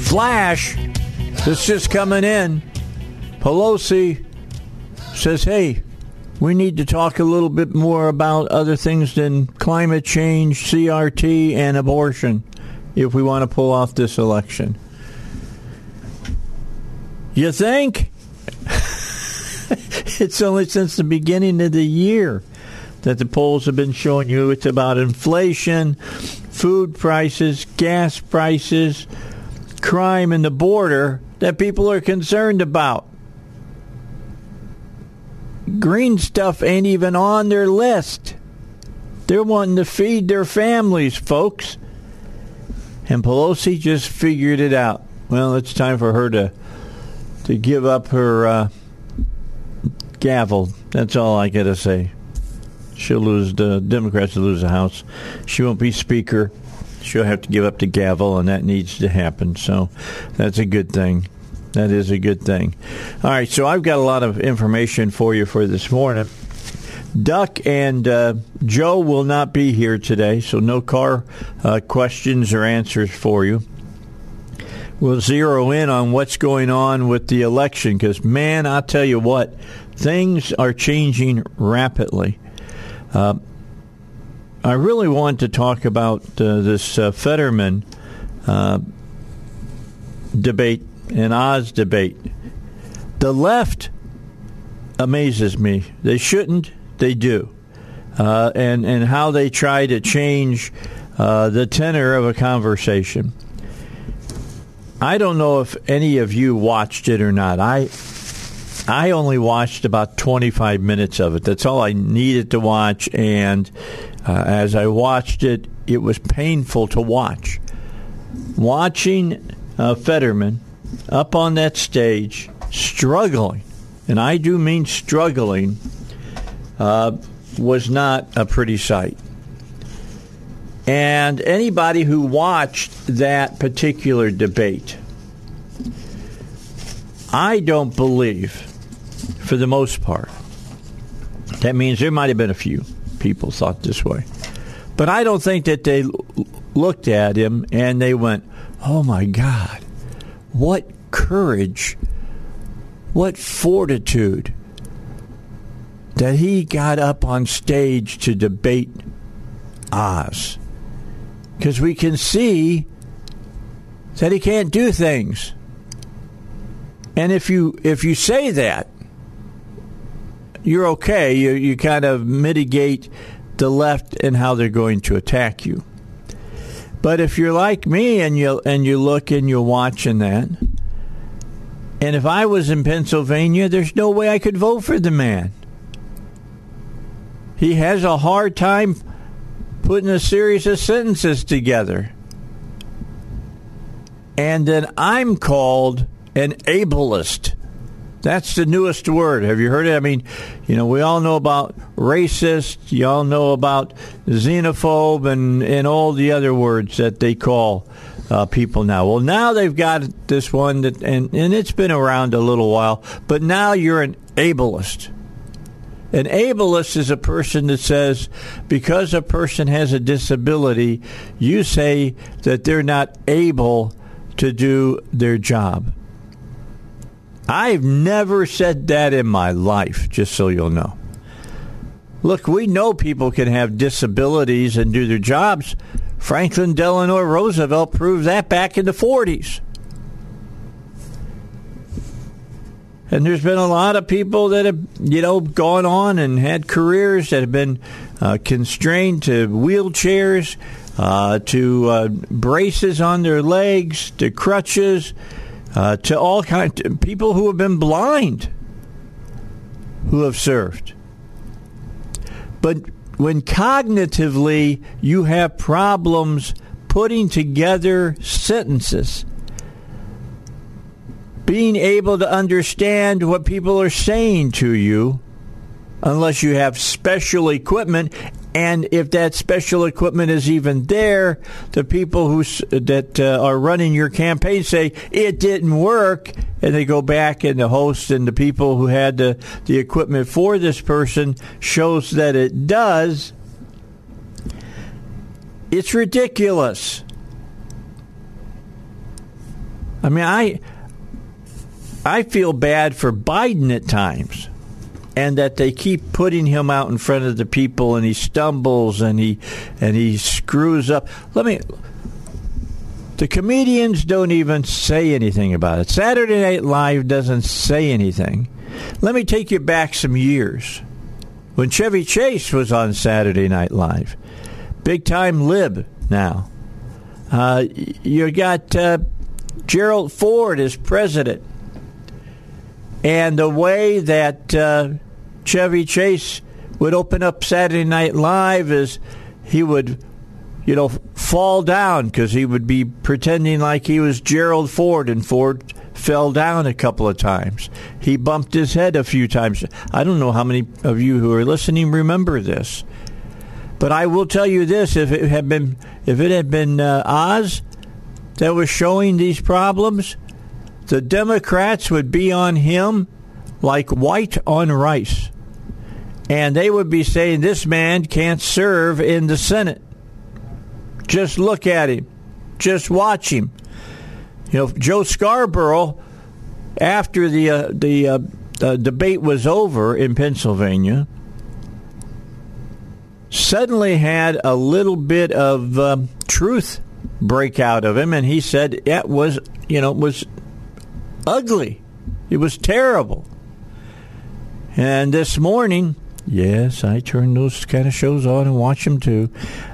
Flash, that's just coming in. Pelosi says, hey, we need to talk a little bit more about other things than climate change, CRT, and abortion if we want to pull off this election. You think? it's only since the beginning of the year that the polls have been showing you it's about inflation, food prices, gas prices, crime and the border that people are concerned about. Green stuff ain't even on their list. They're wanting to feed their families, folks. And Pelosi just figured it out. Well, it's time for her to to give up her uh, gavel. That's all I got to say. She'll lose the Democrats will lose the House. She won't be Speaker she'll have to give up the gavel, and that needs to happen. So that's a good thing. That is a good thing. All right, so I've got a lot of information for you for this morning. Duck and uh, Joe will not be here today, so no car uh, questions or answers for you. We'll zero in on what's going on with the election because, man, I'll tell you what, things are changing rapidly. Uh, I really want to talk about uh, this uh, Fetterman uh, debate and Oz debate. The left amazes me. They shouldn't, they do. Uh, and, and how they try to change uh, the tenor of a conversation. I don't know if any of you watched it or not. I I only watched about 25 minutes of it. That's all I needed to watch, and uh, as I watched it, it was painful to watch. Watching uh, Fetterman up on that stage, struggling, and I do mean struggling, uh, was not a pretty sight. And anybody who watched that particular debate, I don't believe, for the most part, that means there might have been a few people thought this way. But I don't think that they looked at him and they went, oh my God, what courage, what fortitude that he got up on stage to debate Oz. Because we can see that he can't do things. And if you if you say that, you're okay. You, you kind of mitigate the left and how they're going to attack you. But if you're like me and you and you look and you're watching that, and if I was in Pennsylvania, there's no way I could vote for the man. He has a hard time putting a series of sentences together. And then I'm called an ableist. That's the newest word. Have you heard it? I mean, you know, we all know about racist. You all know about xenophobe and, and all the other words that they call uh, people now. Well, now they've got this one that, and, and it's been around a little while, but now you're an ableist. An ableist is a person that says because a person has a disability, you say that they're not able to do their job. I've never said that in my life, just so you'll know. Look, we know people can have disabilities and do their jobs. Franklin Delano Roosevelt proved that back in the 40s. And there's been a lot of people that have, you know, gone on and had careers that have been uh, constrained to wheelchairs, uh, to uh, braces on their legs, to crutches, uh, to all kinds of people who have been blind who have served. But when cognitively you have problems putting together sentences, being able to understand what people are saying to you, unless you have special equipment. And if that special equipment is even there, the people who that uh, are running your campaign say it didn't work, and they go back and the host and the people who had the, the equipment for this person shows that it does. It's ridiculous. I mean, I I feel bad for Biden at times and that they keep putting him out in front of the people and he stumbles and he and he screws up. Let me the comedians don't even say anything about it. Saturday Night Live doesn't say anything. Let me take you back some years. When Chevy Chase was on Saturday Night Live, big time lib now. Uh, you got uh, Gerald Ford as president. And the way that uh, Chevy Chase would open up Saturday Night Live is he would, you know, fall down because he would be pretending like he was Gerald Ford, and Ford fell down a couple of times. He bumped his head a few times. I don't know how many of you who are listening remember this, but I will tell you this: if it had been if it had been uh, Oz that was showing these problems the Democrats would be on him like white on rice. And they would be saying, this man can't serve in the Senate. Just look at him. Just watch him. You know, Joe Scarborough, after the, uh, the uh, uh, debate was over in Pennsylvania, suddenly had a little bit of um, truth break out of him, and he said it was, you know, was ugly. It was terrible. And this morning, yes, I turn those kind of shows on and watch them too.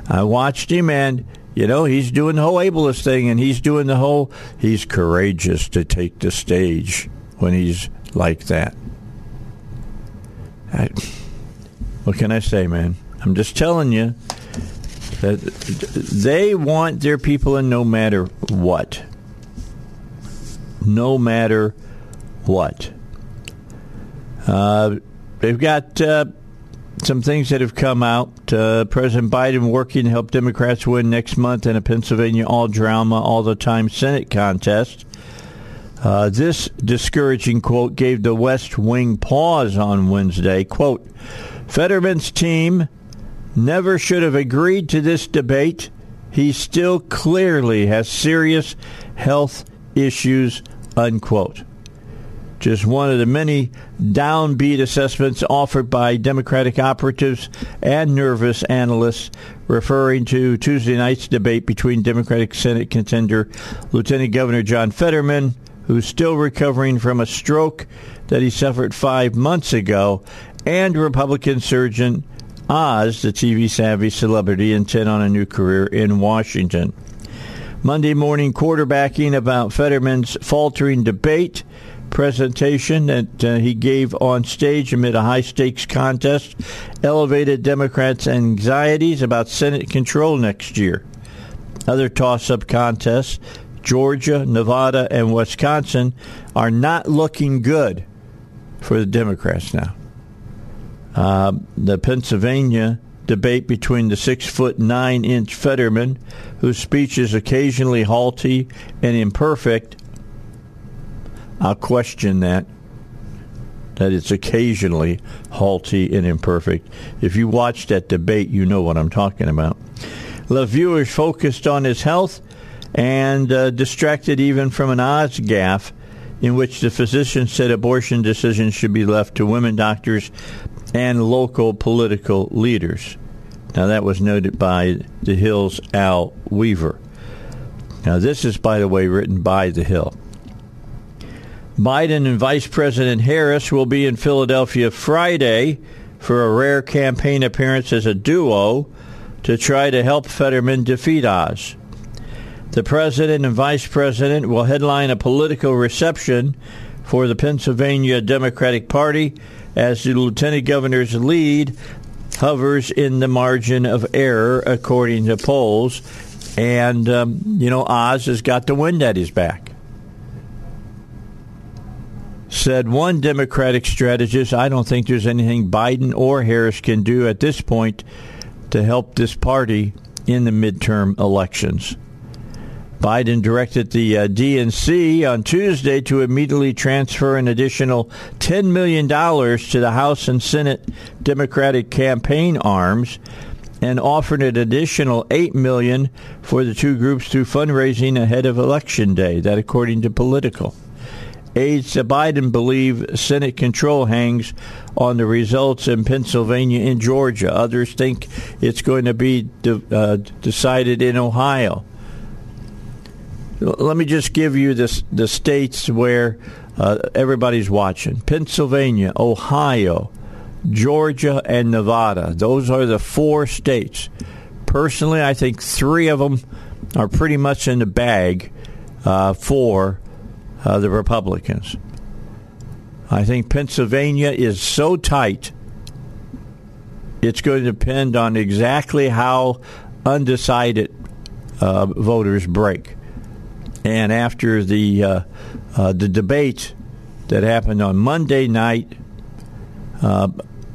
I watched him, and you know he's doing the whole ableist thing, and he's doing the whole. He's courageous to take the stage when he's like that. I, what can I say, man? I'm just telling you that they want their people in no matter what no matter what. Uh, they've got uh, some things that have come out. Uh, President Biden working to help Democrats win next month in a Pennsylvania all drama, all the time Senate contest. Uh, this discouraging quote gave the West Wing pause on Wednesday. Quote, Fetterman's team never should have agreed to this debate. He still clearly has serious health issues unquote. Just one of the many downbeat assessments offered by Democratic operatives and nervous analysts referring to Tuesday night's debate between Democratic Senate contender Lieutenant Governor John Fetterman, who's still recovering from a stroke that he suffered five months ago, and Republican surgeon Oz, the TV savvy celebrity intent on a new career in Washington. Monday morning quarterbacking about Fetterman's faltering debate presentation that uh, he gave on stage amid a high stakes contest elevated Democrats' anxieties about Senate control next year. Other toss up contests, Georgia, Nevada, and Wisconsin, are not looking good for the Democrats now. Uh, the Pennsylvania debate between the six foot nine inch Fetterman, whose speech is occasionally halty and imperfect. I'll question that. That it's occasionally halty and imperfect. If you watch that debate, you know what I'm talking about. The viewers focused on his health and uh, distracted even from an Oz gaffe in which the physician said abortion decisions should be left to women doctors and local political leaders. Now, that was noted by The Hill's Al Weaver. Now, this is, by the way, written by The Hill. Biden and Vice President Harris will be in Philadelphia Friday for a rare campaign appearance as a duo to try to help Fetterman defeat Oz. The president and vice president will headline a political reception for the Pennsylvania Democratic Party as the lieutenant governor's lead hovers in the margin of error, according to polls. And, um, you know, Oz has got the wind at his back. Said one Democratic strategist, I don't think there's anything Biden or Harris can do at this point to help this party in the midterm elections. Biden directed the uh, DNC on Tuesday to immediately transfer an additional $10 million to the House and Senate Democratic campaign arms and offered an additional 8 million for the two groups through fundraising ahead of Election Day. That according to Politico. Aides to Biden believe Senate control hangs on the results in Pennsylvania and Georgia. Others think it's going to be de- uh, decided in Ohio. Let me just give you this, the states where uh, everybody's watching Pennsylvania, Ohio, Georgia, and Nevada. Those are the four states. Personally, I think three of them are pretty much in the bag uh, for uh, the Republicans. I think Pennsylvania is so tight, it's going to depend on exactly how undecided uh, voters break. And after the uh, uh, the debate that happened on Monday night, uh,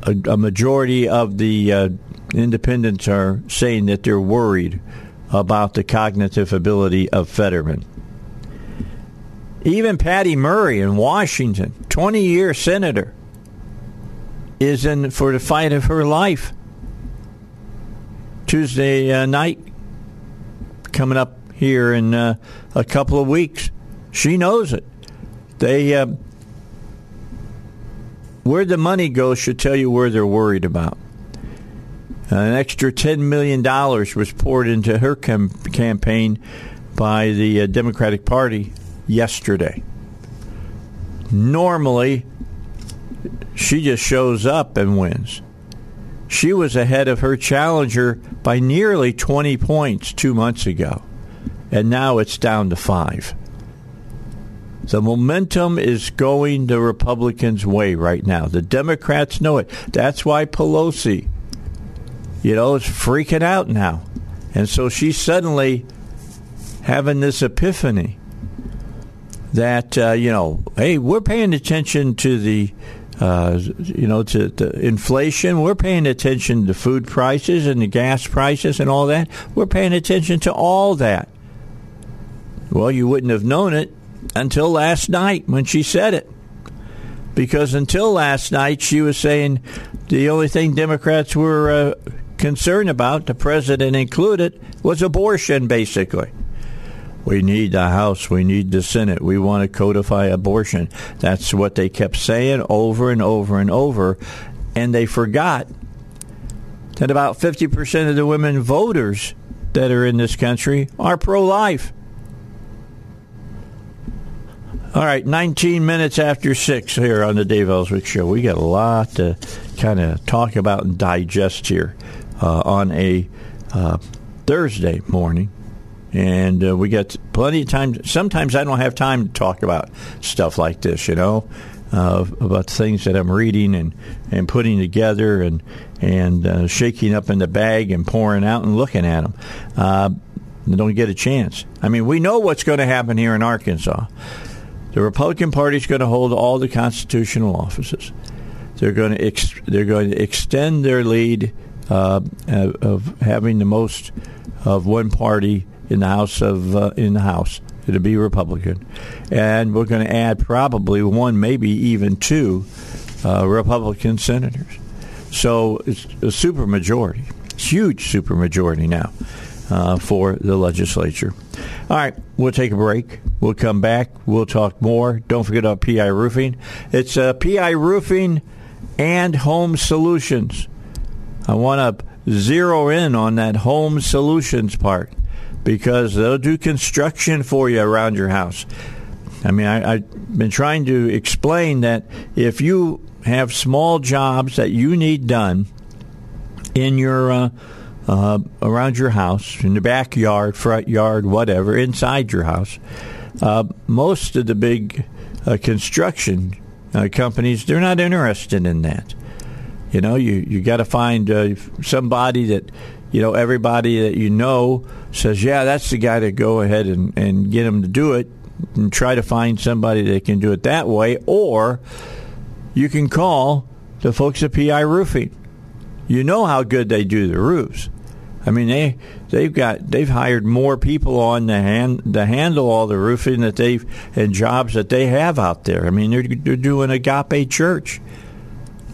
a, a, majority of the uh, independents are saying that they're worried about the cognitive ability of Fetterman. Even Patty Murray in Washington, 20 year senator, is in for the fight of her life. Tuesday uh, night, coming up here in uh, a couple of weeks. She knows it. They uh, where the money goes should tell you where they're worried about. An extra $10 million was poured into her cam- campaign by the uh, Democratic Party yesterday. Normally, she just shows up and wins. She was ahead of her challenger by nearly 20 points two months ago and now it's down to five. The momentum is going the Republicans' way right now. The Democrats know it. That's why Pelosi, you know, is freaking out now. And so she's suddenly having this epiphany that, uh, you know, hey, we're paying attention to the, uh, you know, to the inflation. We're paying attention to food prices and the gas prices and all that. We're paying attention to all that. Well, you wouldn't have known it until last night when she said it. Because until last night, she was saying the only thing Democrats were uh, concerned about, the president included, was abortion, basically. We need the House. We need the Senate. We want to codify abortion. That's what they kept saying over and over and over. And they forgot that about 50% of the women voters that are in this country are pro life. All right, 19 minutes after 6 here on the Dave Elswick Show. We got a lot to kind of talk about and digest here uh, on a uh, Thursday morning. And uh, we got plenty of time. Sometimes I don't have time to talk about stuff like this, you know, uh, about things that I'm reading and, and putting together and, and uh, shaking up in the bag and pouring out and looking at them. Uh, don't get a chance. I mean, we know what's going to happen here in Arkansas. The Republican Party is going to hold all the constitutional offices. They're going to ex- they're going to extend their lead uh, of having the most of one party in the House of uh, in the House. It'll be Republican, and we're going to add probably one, maybe even two uh, Republican senators. So it's a super majority, huge super majority now uh, for the legislature. All right, we'll take a break. We'll come back. We'll talk more. Don't forget about PI Roofing. It's uh, PI Roofing and Home Solutions. I want to zero in on that home solutions part because they'll do construction for you around your house. I mean, I, have been trying to explain that if you have small jobs that you need done in your uh, uh, around your house, in the backyard, front yard, whatever, inside your house, uh, most of the big uh, construction uh, companies they're not interested in that. You know, you you got to find uh, somebody that you know everybody that you know says, yeah, that's the guy to go ahead and, and get him to do it, and try to find somebody that can do it that way, or you can call the folks at PI Roofing. You know how good they do the roofs. I mean, they they've got they've hired more people on the hand to handle all the roofing that they've and jobs that they have out there. I mean, they're they're doing Agape Church.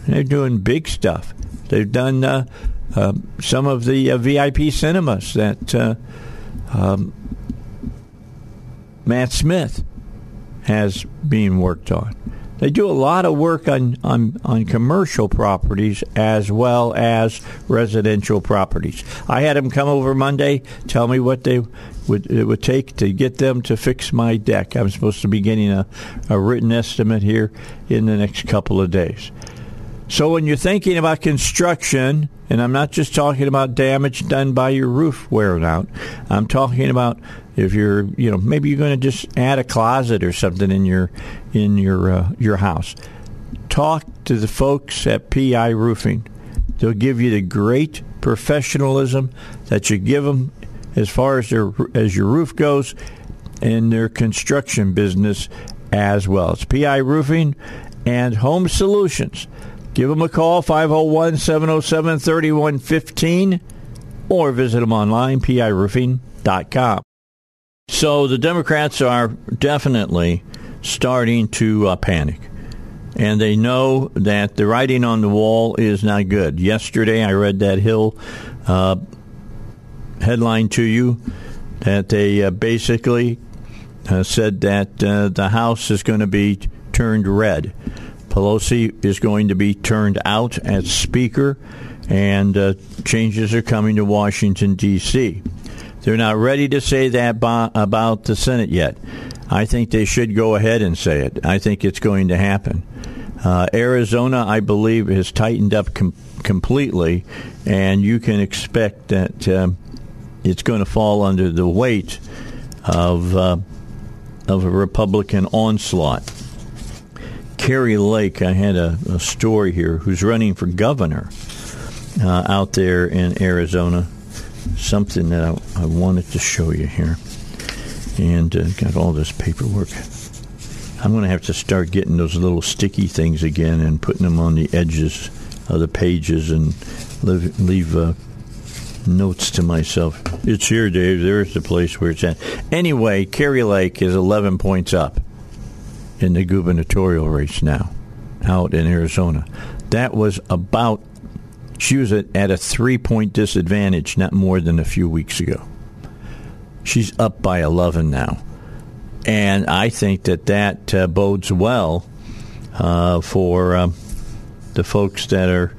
They're doing big stuff. They've done uh, some of the uh, VIP cinemas that uh, um, Matt Smith has been worked on. They do a lot of work on, on, on commercial properties as well as residential properties. I had them come over Monday, tell me what they would it would take to get them to fix my deck. I'm supposed to be getting a, a written estimate here in the next couple of days. So when you're thinking about construction, and I'm not just talking about damage done by your roof wearing out, I'm talking about if you're, you know, maybe you're going to just add a closet or something in your in your uh, your house. Talk to the folks at PI Roofing. They'll give you the great professionalism that you give them as far as their as your roof goes in their construction business as well. It's PI Roofing and Home Solutions. Give them a call, 501 707 3115, or visit them online, piroofing.com. So the Democrats are definitely starting to uh, panic. And they know that the writing on the wall is not good. Yesterday, I read that Hill uh, headline to you that they uh, basically uh, said that uh, the House is going to be turned red Pelosi is going to be turned out as Speaker, and uh, changes are coming to Washington, D.C. They're not ready to say that about the Senate yet. I think they should go ahead and say it. I think it's going to happen. Uh, Arizona, I believe, has tightened up com- completely, and you can expect that um, it's going to fall under the weight of uh, of a Republican onslaught. Kari Lake, I had a, a story here, who's running for governor uh, out there in Arizona. Something that I, I wanted to show you here. And uh, got all this paperwork. I'm going to have to start getting those little sticky things again and putting them on the edges of the pages and leave, leave uh, notes to myself. It's here, Dave. There's the place where it's at. Anyway, Kari Lake is 11 points up in the gubernatorial race now out in Arizona. That was about, she was at, a three point disadvantage not more than a few weeks ago. She's up by 11 now. And I think that that uh, bodes well uh, for uh, the folks that are,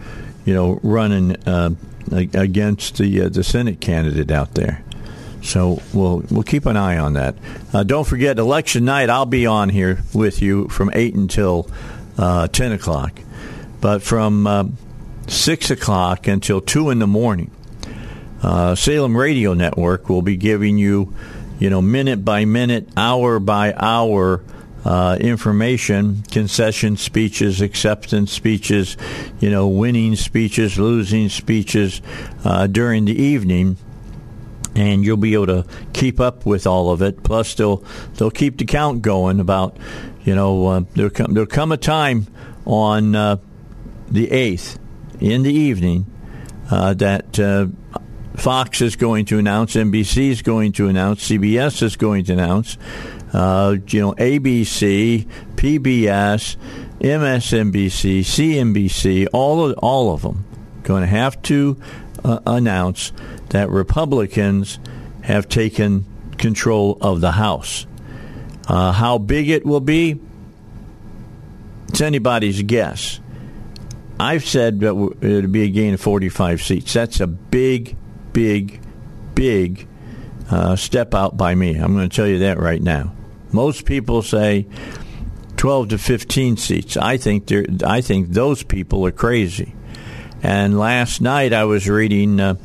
you know, running uh, against the uh, the Senate candidate out there. So we'll we'll keep an eye on that. Uh, don't forget, election night. I'll be on here with you from eight until uh, ten o'clock, but from uh, six o'clock until two in the morning, uh, Salem Radio Network will be giving you, you know, minute by minute, hour by hour. Uh, information, concession speeches, acceptance speeches, you know, winning speeches, losing speeches uh, during the evening and you'll be able to keep up with all of it. Plus, they'll they'll keep the count going. About you know uh, there'll come there'll come a time on uh, the eighth in the evening uh, that. Uh, Fox is going to announce, NBC is going to announce, CBS is going to announce, uh, you know, ABC, PBS, MSNBC, CNBC, all of all of them going to have to uh, announce that Republicans have taken control of the House. Uh, how big it will be, it's anybody's guess. I've said that it would be a gain of 45 seats. That's a big, big, big uh, step out by me. I'm going to tell you that right now. Most people say 12 to 15 seats. I think I think those people are crazy. And last night I was reading uh,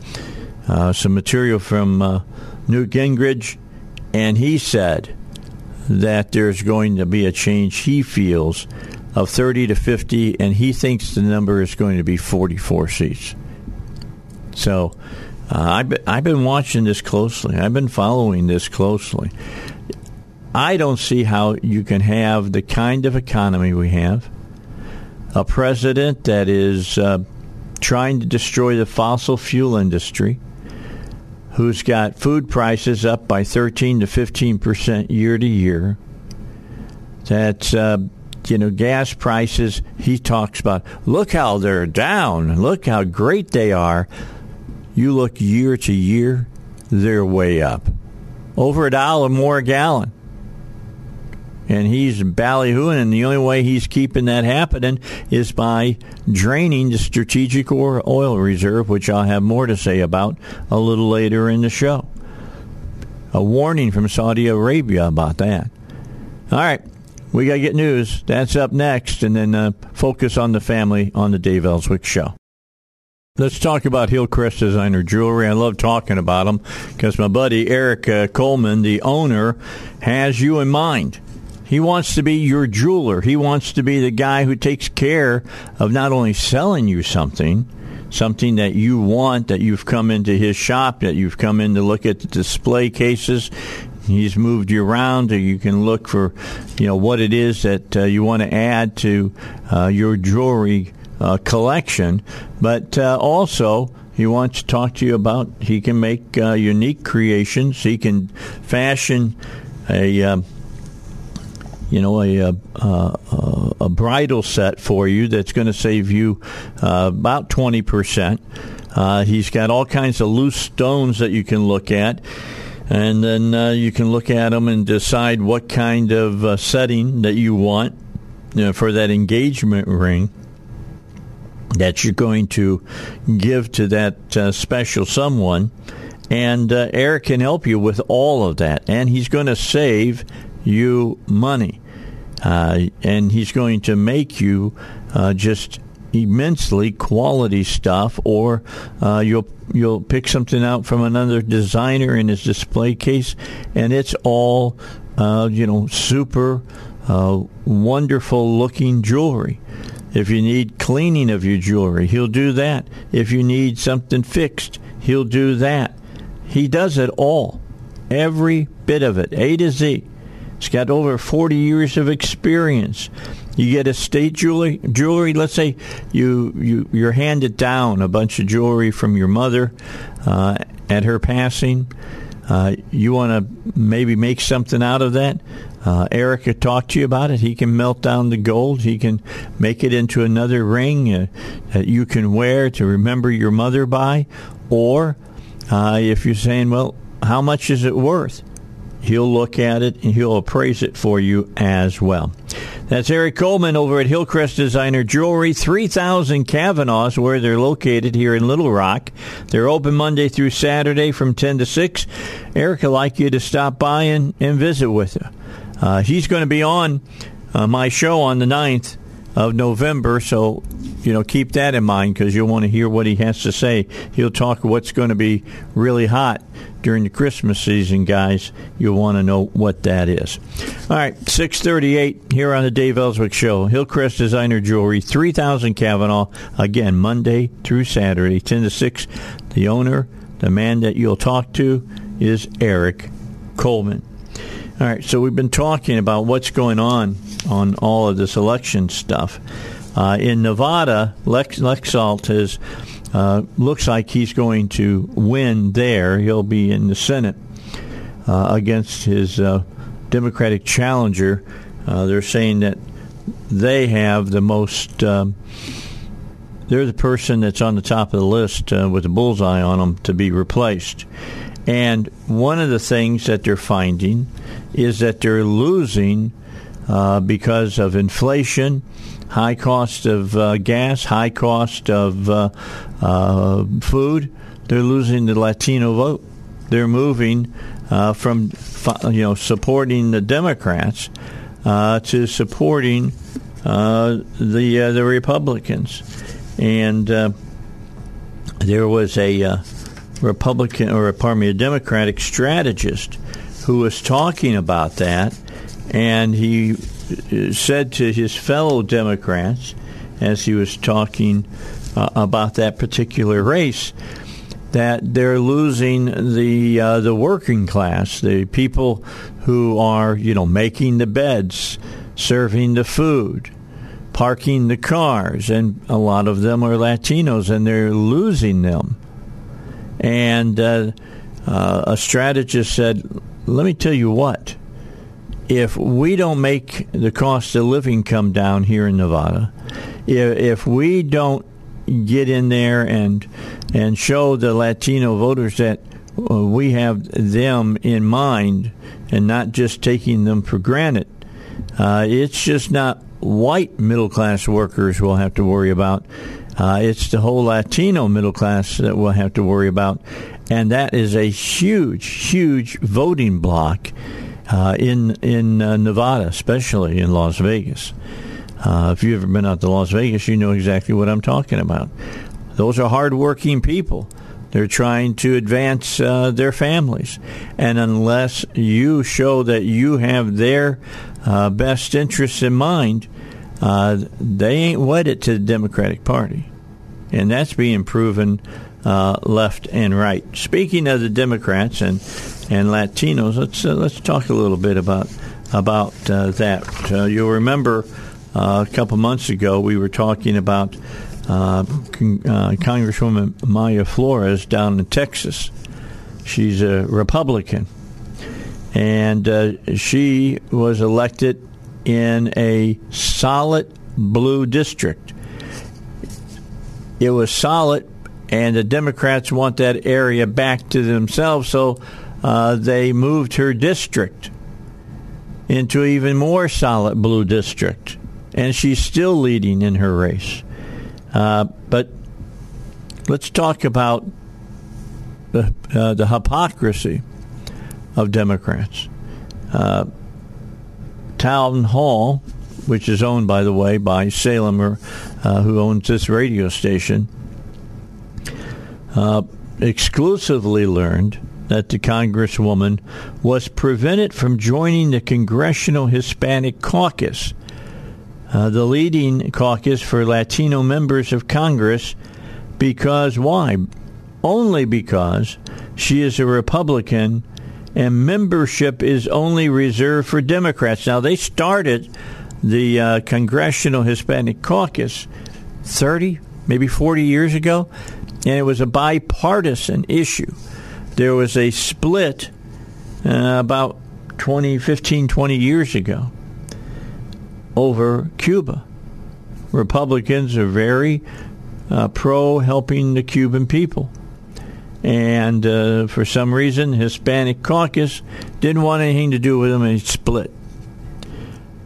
uh, some material from uh, Newt Gingrich, and he said that there's going to be a change he feels of 30 to 50, and he thinks the number is going to be 44 seats. So uh, I've, been, I've been watching this closely. I've been following this closely. I don't see how you can have the kind of economy we have, a president that is uh, trying to destroy the fossil fuel industry, who's got food prices up by 13 to 15 percent year to year. That's uh, you know gas prices. He talks about look how they're down, look how great they are. You look year to year, they're way up, over a dollar more a gallon and he's ballyhooing, and the only way he's keeping that happening is by draining the strategic oil reserve, which I'll have more to say about a little later in the show. A warning from Saudi Arabia about that. All right, we got to get news. That's up next, and then uh, focus on the family on the Dave Elswick Show. Let's talk about Hillcrest Designer Jewelry. I love talking about them because my buddy Eric uh, Coleman, the owner, has you in mind. He wants to be your jeweler. He wants to be the guy who takes care of not only selling you something, something that you want, that you've come into his shop, that you've come in to look at the display cases. He's moved you around, or you can look for, you know, what it is that uh, you want to add to uh, your jewelry uh, collection. But uh, also, he wants to talk to you about he can make uh, unique creations. He can fashion a um, you know, a, a, a, a bridal set for you that's going to save you uh, about 20%. Uh, he's got all kinds of loose stones that you can look at. And then uh, you can look at them and decide what kind of uh, setting that you want you know, for that engagement ring that you're going to give to that uh, special someone. And uh, Eric can help you with all of that. And he's going to save you money. Uh, and he's going to make you uh, just immensely quality stuff, or uh, you'll you'll pick something out from another designer in his display case, and it's all uh, you know super uh, wonderful looking jewelry. If you need cleaning of your jewelry, he'll do that. If you need something fixed, he'll do that. He does it all, every bit of it, A to Z. He's got over 40 years of experience. You get estate jewelry, jewelry. Let's say you you you're handed down a bunch of jewelry from your mother uh, at her passing. Uh, you want to maybe make something out of that. Uh, Eric could talk to you about it. He can melt down the gold. He can make it into another ring uh, that you can wear to remember your mother by. Or uh, if you're saying, well, how much is it worth? He'll look at it and he'll appraise it for you as well. That's Eric Coleman over at Hillcrest Designer Jewelry, 3000 Kavanaugh's, where they're located here in Little Rock. They're open Monday through Saturday from 10 to 6. Eric would like you to stop by and, and visit with you. Uh, he's going to be on uh, my show on the 9th of November. So, you know, keep that in mind because you'll want to hear what he has to say. He'll talk what's going to be really hot during the Christmas season, guys. You'll want to know what that is. All right, 638 here on the Dave Elswick Show. Hillcrest Designer Jewelry, 3000 Kavanaugh. Again, Monday through Saturday, 10 to 6. The owner, the man that you'll talk to, is Eric Coleman. All right, so we've been talking about what's going on on all of this election stuff. Uh, in Nevada, Lex, Laxalt is uh, looks like he's going to win there. He'll be in the Senate uh, against his uh, Democratic challenger. Uh, they're saying that they have the most. Um, they're the person that's on the top of the list uh, with a bullseye on them to be replaced. And one of the things that they're finding is that they're losing uh, because of inflation, high cost of uh, gas, high cost of uh, uh, food. They're losing the Latino vote. They're moving uh, from you know supporting the Democrats to supporting the the Republicans, and there was a Republican or pardon me, a Democratic strategist who was talking about that, and he uh, said to his fellow Democrats as he was talking uh, about that particular race that they're losing the uh, the working class, the people who are you know making the beds, serving the food, parking the cars, and a lot of them are Latinos, and they're losing them. And uh, uh, a strategist said, "Let me tell you what." If we don't make the cost of living come down here in Nevada, if, if we don't get in there and and show the Latino voters that uh, we have them in mind and not just taking them for granted. Uh, it's just not white middle class workers we'll have to worry about. Uh, it's the whole Latino middle class that we'll have to worry about. And that is a huge, huge voting block uh, in, in uh, Nevada, especially in Las Vegas. Uh, if you've ever been out to Las Vegas, you know exactly what I'm talking about. Those are hardworking people. They're trying to advance uh, their families. And unless you show that you have their uh, best interests in mind, uh, they ain't wedded to the Democratic Party. And that's being proven uh, left and right. Speaking of the Democrats and, and Latinos, let's, uh, let's talk a little bit about, about uh, that. Uh, you'll remember a couple months ago we were talking about Con- Congresswoman Mayra Flores down in Texas. She's a Republican. And she was elected in a solid blue district. It was solid, and the Democrats want that area back to themselves, so uh, they moved her district into even more solid blue district, and she's still leading in her race. Uh, but let's talk about the uh, the hypocrisy of Democrats. Uh, Town Hall, which is owned, by the way, by Salem, uh, who owns this radio station, uh, exclusively learned that the Congresswoman was prevented from joining the Congressional Hispanic Caucus, uh, the leading caucus for Latino members of Congress, because why? Only because she is a Republican and membership is only reserved for Democrats. Now, they started the uh, Congressional Hispanic Caucus 30, maybe 40 years ago, and it was a bipartisan issue. There was a split uh, about 20, 15, 20 years ago over Cuba. Republicans are very uh, pro helping the Cuban people and uh, for some reason, Hispanic caucus didn't want anything to do with them, and it split.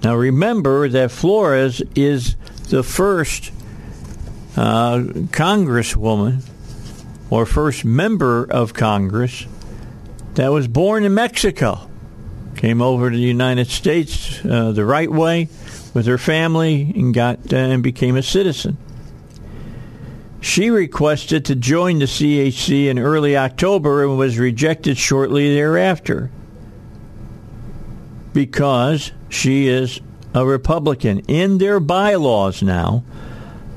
Now, remember that Flores is the first uh, congresswoman or first member of Congress that was born in Mexico. Came over to the United States uh, the right way with her family and got uh, and became a citizen. She requested to join the CHC in early October and was rejected shortly thereafter because she is a Republican. In their bylaws now,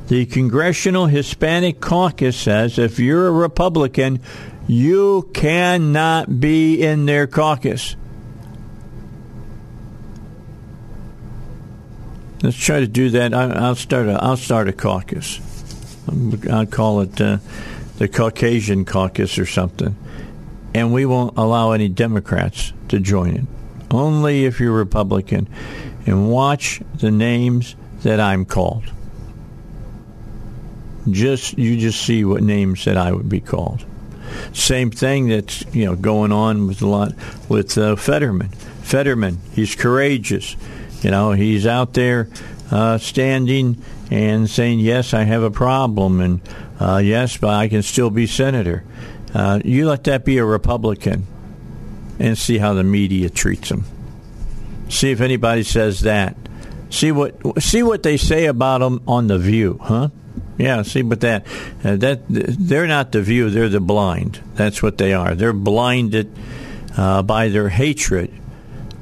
the Congressional Hispanic Caucus says if you're a Republican, you cannot be in their caucus. Let's try to do that. I'll start a I'll start a caucus. I'll call it uh, the Caucasian Caucus or something. And we won't allow any Democrats to join it. Only if you're Republican. And watch the names that I'm called. Just you just see what names that I would be called. Same thing that's you know going on with a lot with uh, Fetterman. Fetterman, he's courageous. You know, he's out there uh, standing and saying, "Yes, I have a problem," and uh, "Yes, but I can still be senator." Uh, you let that be a Republican, and see how the media treats him. See if anybody says that. See what see what they say about him on the View, huh? Yeah, see, but that uh, that they're not the View; they're the blind. That's what they are. They're blinded uh, by their hatred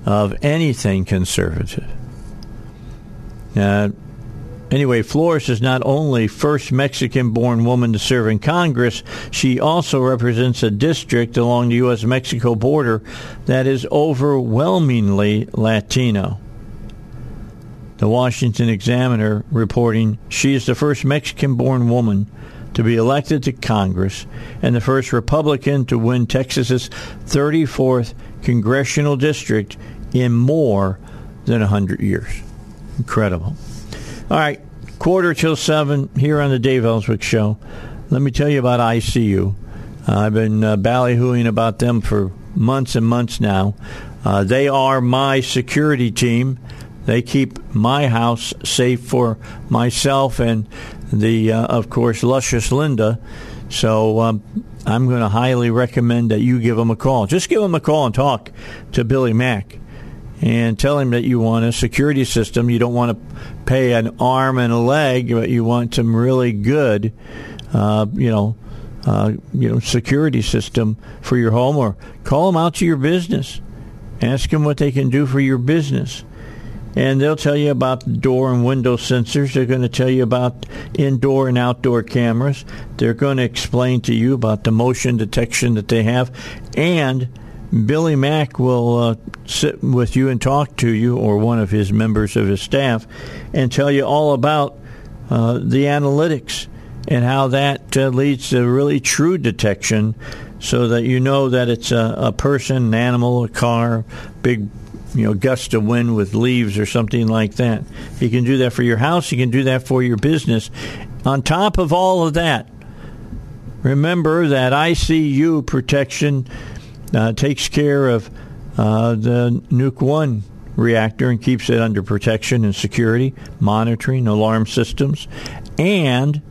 of anything conservative. Uh, Anyway, Flores is not only first Mexican-born woman to serve in Congress, she also represents a district along the U.S.-Mexico border that is overwhelmingly Latino. The Washington Examiner reporting she is the first Mexican-born woman to be elected to Congress and the first Republican to win Texas's 34th congressional district in more than 100 years. Incredible. All right, quarter till seven here on the Dave Elswick Show. Let me tell you about ICU. Uh, I've been uh, ballyhooing about them for months and months now. Uh, they are my security team. They keep my house safe for myself and the, uh, of course, luscious Linda. So um, I'm going to highly recommend that you give them a call. Just give them a call and talk to Billy Mack and tell him that you want a security system. You don't want to pay an arm and a leg, but you want some really good, uh, you know, uh, you know, security system for your home, or call them out to your business. Ask them what they can do for your business. And they'll tell you about door and window sensors. They're going to tell you about indoor and outdoor cameras. They're going to explain to you about the motion detection that they have. And Billy Mack will uh, sit with you and talk to you, or one of his members of his staff, and tell you all about uh, the analytics and how that uh, leads to really true detection so that you know that it's a, a, person, an animal, a car, big you know gust of wind with leaves or something like that. You can do that for your house, you can do that for your business. On top of all of that, remember that ICU protection uh, takes care of uh, the Nuke 1 reactor and keeps it under protection and security, monitoring, alarm systems, and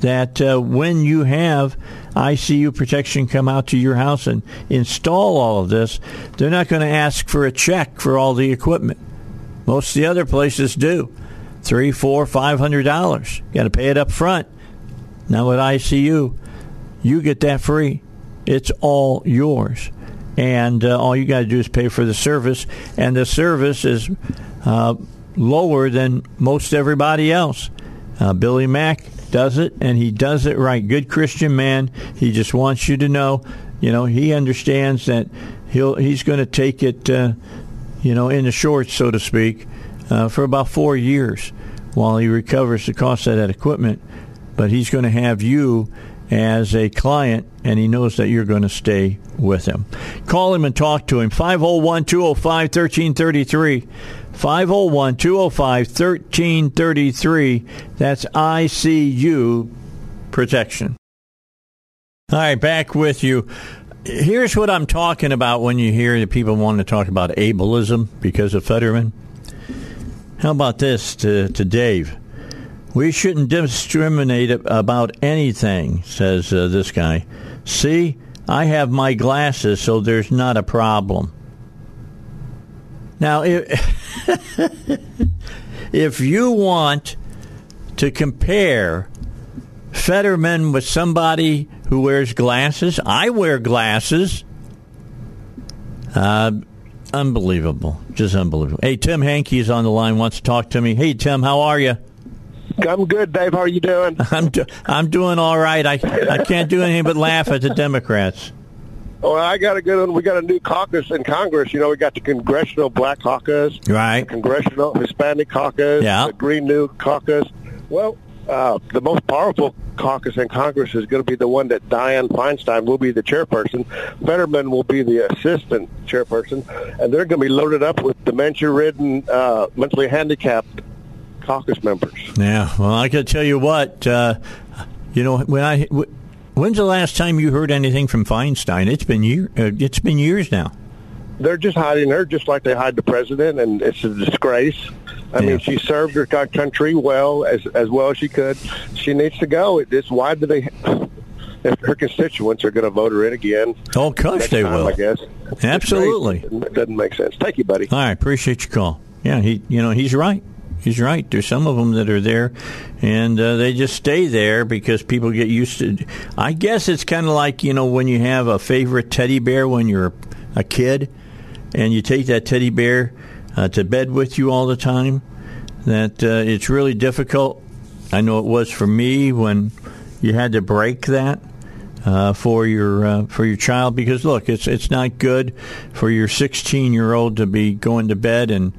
that uh, when you have ICU protection come out to your house and install all of this, they're not going to ask for a check for all the equipment. Most of the other places do. Three, four, five hundred dollars. Got to pay it up front. Now with ICU, you get that free. It's all yours. And uh, all you got to do is pay for the service. And the service is uh, lower than most everybody else. Uh, Billy Mack does it, and he does it right. Good Christian man. He just wants you to know, you know, he understands that he'll he's going to take it, uh, you know, in the shorts, so to speak, uh, for about four years while he recovers the cost of that equipment. But he's going to have you as a client, and he knows that you're going to stay with him. Call him and talk to him. 501 205 1333. 501 205 1333. That's ICU protection. All right, back with you. Here's what I'm talking about when you hear that people want to talk about ableism because of Fetterman. How about this to, to Dave? We shouldn't discriminate about anything, says uh, this guy. See, I have my glasses, so there's not a problem. Now, if, if you want to compare Fetterman with somebody who wears glasses, I wear glasses. Uh, unbelievable. Just unbelievable. Hey, Tim Hankey is on the line, wants to talk to me. Hey, Tim, how are you? I'm good, Dave. How are you doing? I'm do- I'm doing all right. I I can't do anything but laugh at the Democrats. Well, I got a good one. We got a new caucus in Congress. You know, we got the Congressional Black Caucus, right? Congressional Hispanic Caucus, yeah. the Green New Caucus. Well, uh, the most powerful caucus in Congress is going to be the one that Dianne Feinstein will be the chairperson. Fetterman will be the assistant chairperson, and they're going to be loaded up with dementia-ridden, uh, mentally handicapped caucus members. Yeah, well, I can tell you what, uh, you know, when I when's the last time you heard anything from Feinstein? It's been year, uh, it's been years now. they're just hiding her just like they hide the president, and it's a disgrace. I Yeah. mean, she served her country well as as well as she could. She needs to go. It, it's why do they? If her constituents are going to vote her in again, Oh, gosh, next they time, will. I guess. Absolutely. It doesn't make sense. Thank you, buddy. All right, appreciate your call. Yeah, he, you know, he's right. He's right. There's some of them that are there, and uh, they just stay there because people get used to. I guess it's kind of like you know when you have a favorite teddy bear when you're a kid, and you take that teddy bear uh, to bed with you all the time. That uh, it's really difficult. I know it was for me when you had to break that uh, for your uh, for your child because look, it's it's not good for your 16 year old to be going to bed and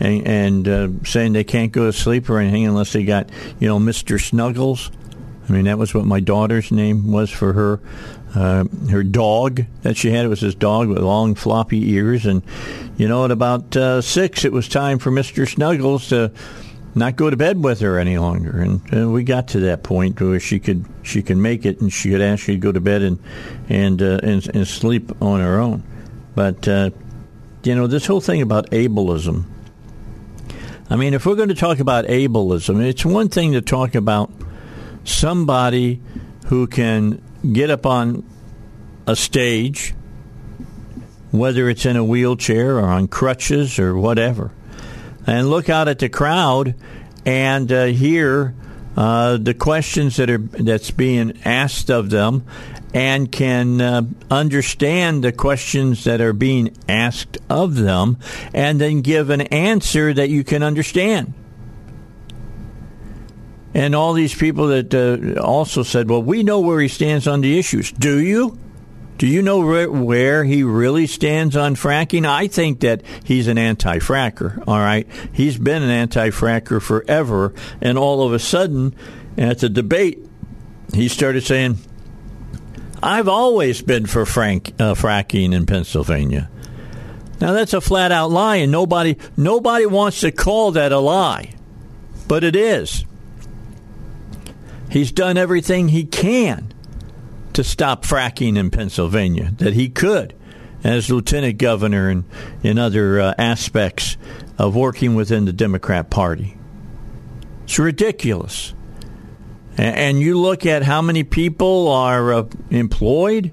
and, and uh, saying they can't go to sleep or anything unless they got you know Mr. Snuggles. I mean that was what my daughter's name was for her. Uh, her dog that she had it was this dog with long floppy ears, and you know at about uh, six it was time for Mister Snuggles to not go to bed with her any longer. And uh, we got to that point where she could she could make it, and she could actually go to bed and and uh, and, and sleep on her own. But uh, you know, this whole thing about ableism. I mean, if we're going to talk about ableism, it's one thing to talk about somebody who can get up on a stage, whether it's in a wheelchair or on crutches or whatever and look out at the crowd and uh, hear uh, the questions that are that's being asked of them, and can uh, understand the questions that are being asked of them, and then give an answer that you can understand. And all these people that uh, also said, "Well, we know where he stands on the issues." Do you? Do you know where, where he really stands on fracking? I think that he's an anti-fracker. All right, he's been an anti-fracker forever, and all of a sudden, at the debate, he started saying, "I've always been for frank, uh, fracking in Pennsylvania." Now that's a flat-out lie, and nobody nobody wants to call that a lie, but it is. He's done everything he can to stop fracking in Pennsylvania that he could as lieutenant governor and in other uh, aspects of working within the Democrat Party. It's ridiculous. And, you look at how many people are uh, employed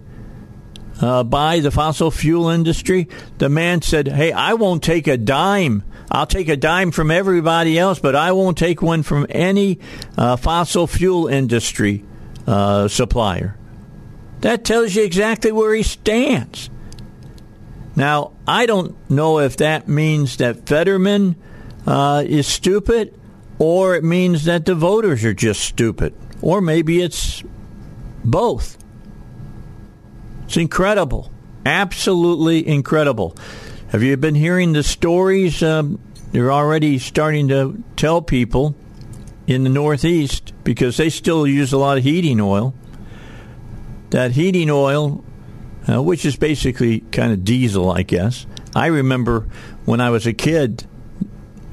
uh, by the fossil fuel industry. The man said, Hey, I won't take a dime. I'll take a dime from everybody else, but I won't take one from any uh, fossil fuel industry uh, supplier. That tells you exactly where he stands. Now, I don't know if that means that Fetterman uh, is stupid or it means that the voters are just stupid. Or maybe it's both. It's incredible. Absolutely incredible. Have you been hearing the stories? Um, they're already starting to tell people in the Northeast because they still use a lot of heating oil that heating oil, uh, which is basically kind of diesel, I guess. I remember when I was a kid,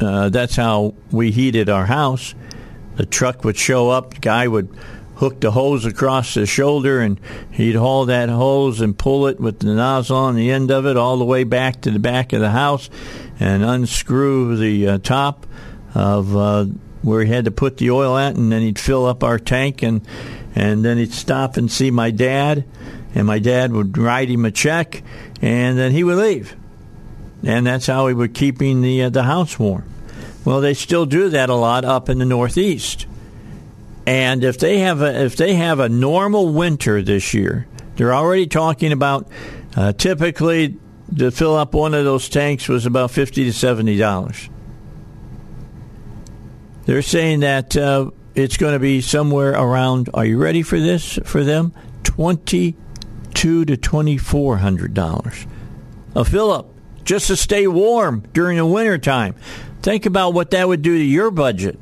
uh, that's how we heated our house. The truck would show up, the guy would hook the hose across his shoulder, and he'd haul that hose and pull it with the nozzle on the end of it all the way back to the back of the house and unscrew the uh, top of uh, where he had to put the oil at, and then he'd fill up our tank and and then he'd stop and see my dad, and my dad would write him a check, and then he would leave, and that's how he would keeping the uh, the house warm. Well, they still do that a lot up in the Northeast, and if they have a if they have a normal winter this year, they're already talking about uh, typically to fill up one of those tanks was about fifty to seventy dollars. They're saying that. Uh, it's going to be somewhere around. Are you ready for this? For them, twenty-two to twenty-four hundred dollars a fill up just to stay warm during the winter time. Think about what that would do to your budget.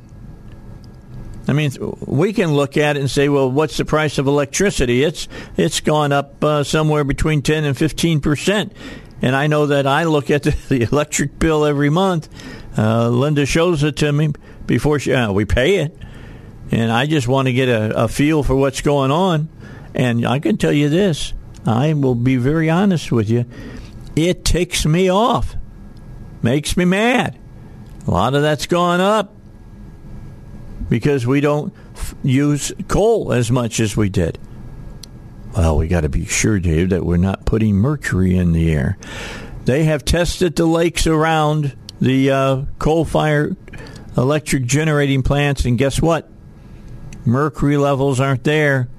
I mean, we can look at it and say, well, what's the price of electricity? It's it's gone up uh, somewhere between ten and fifteen percent. And I know that I look at the, the electric bill every month. Uh, Linda shows it to me before she, uh, we pay it and I just want to get a, a, feel for what's going on. And I can tell you this: I will be very honest with you. It ticks me off, makes me mad. A lot of that's gone up because we don't f- use coal as much as we did. Well, we got to be sure, Dave, that we're not putting mercury in the air. They have tested the lakes around the uh, coal fired electric generating plants, and guess what? Mercury levels aren't there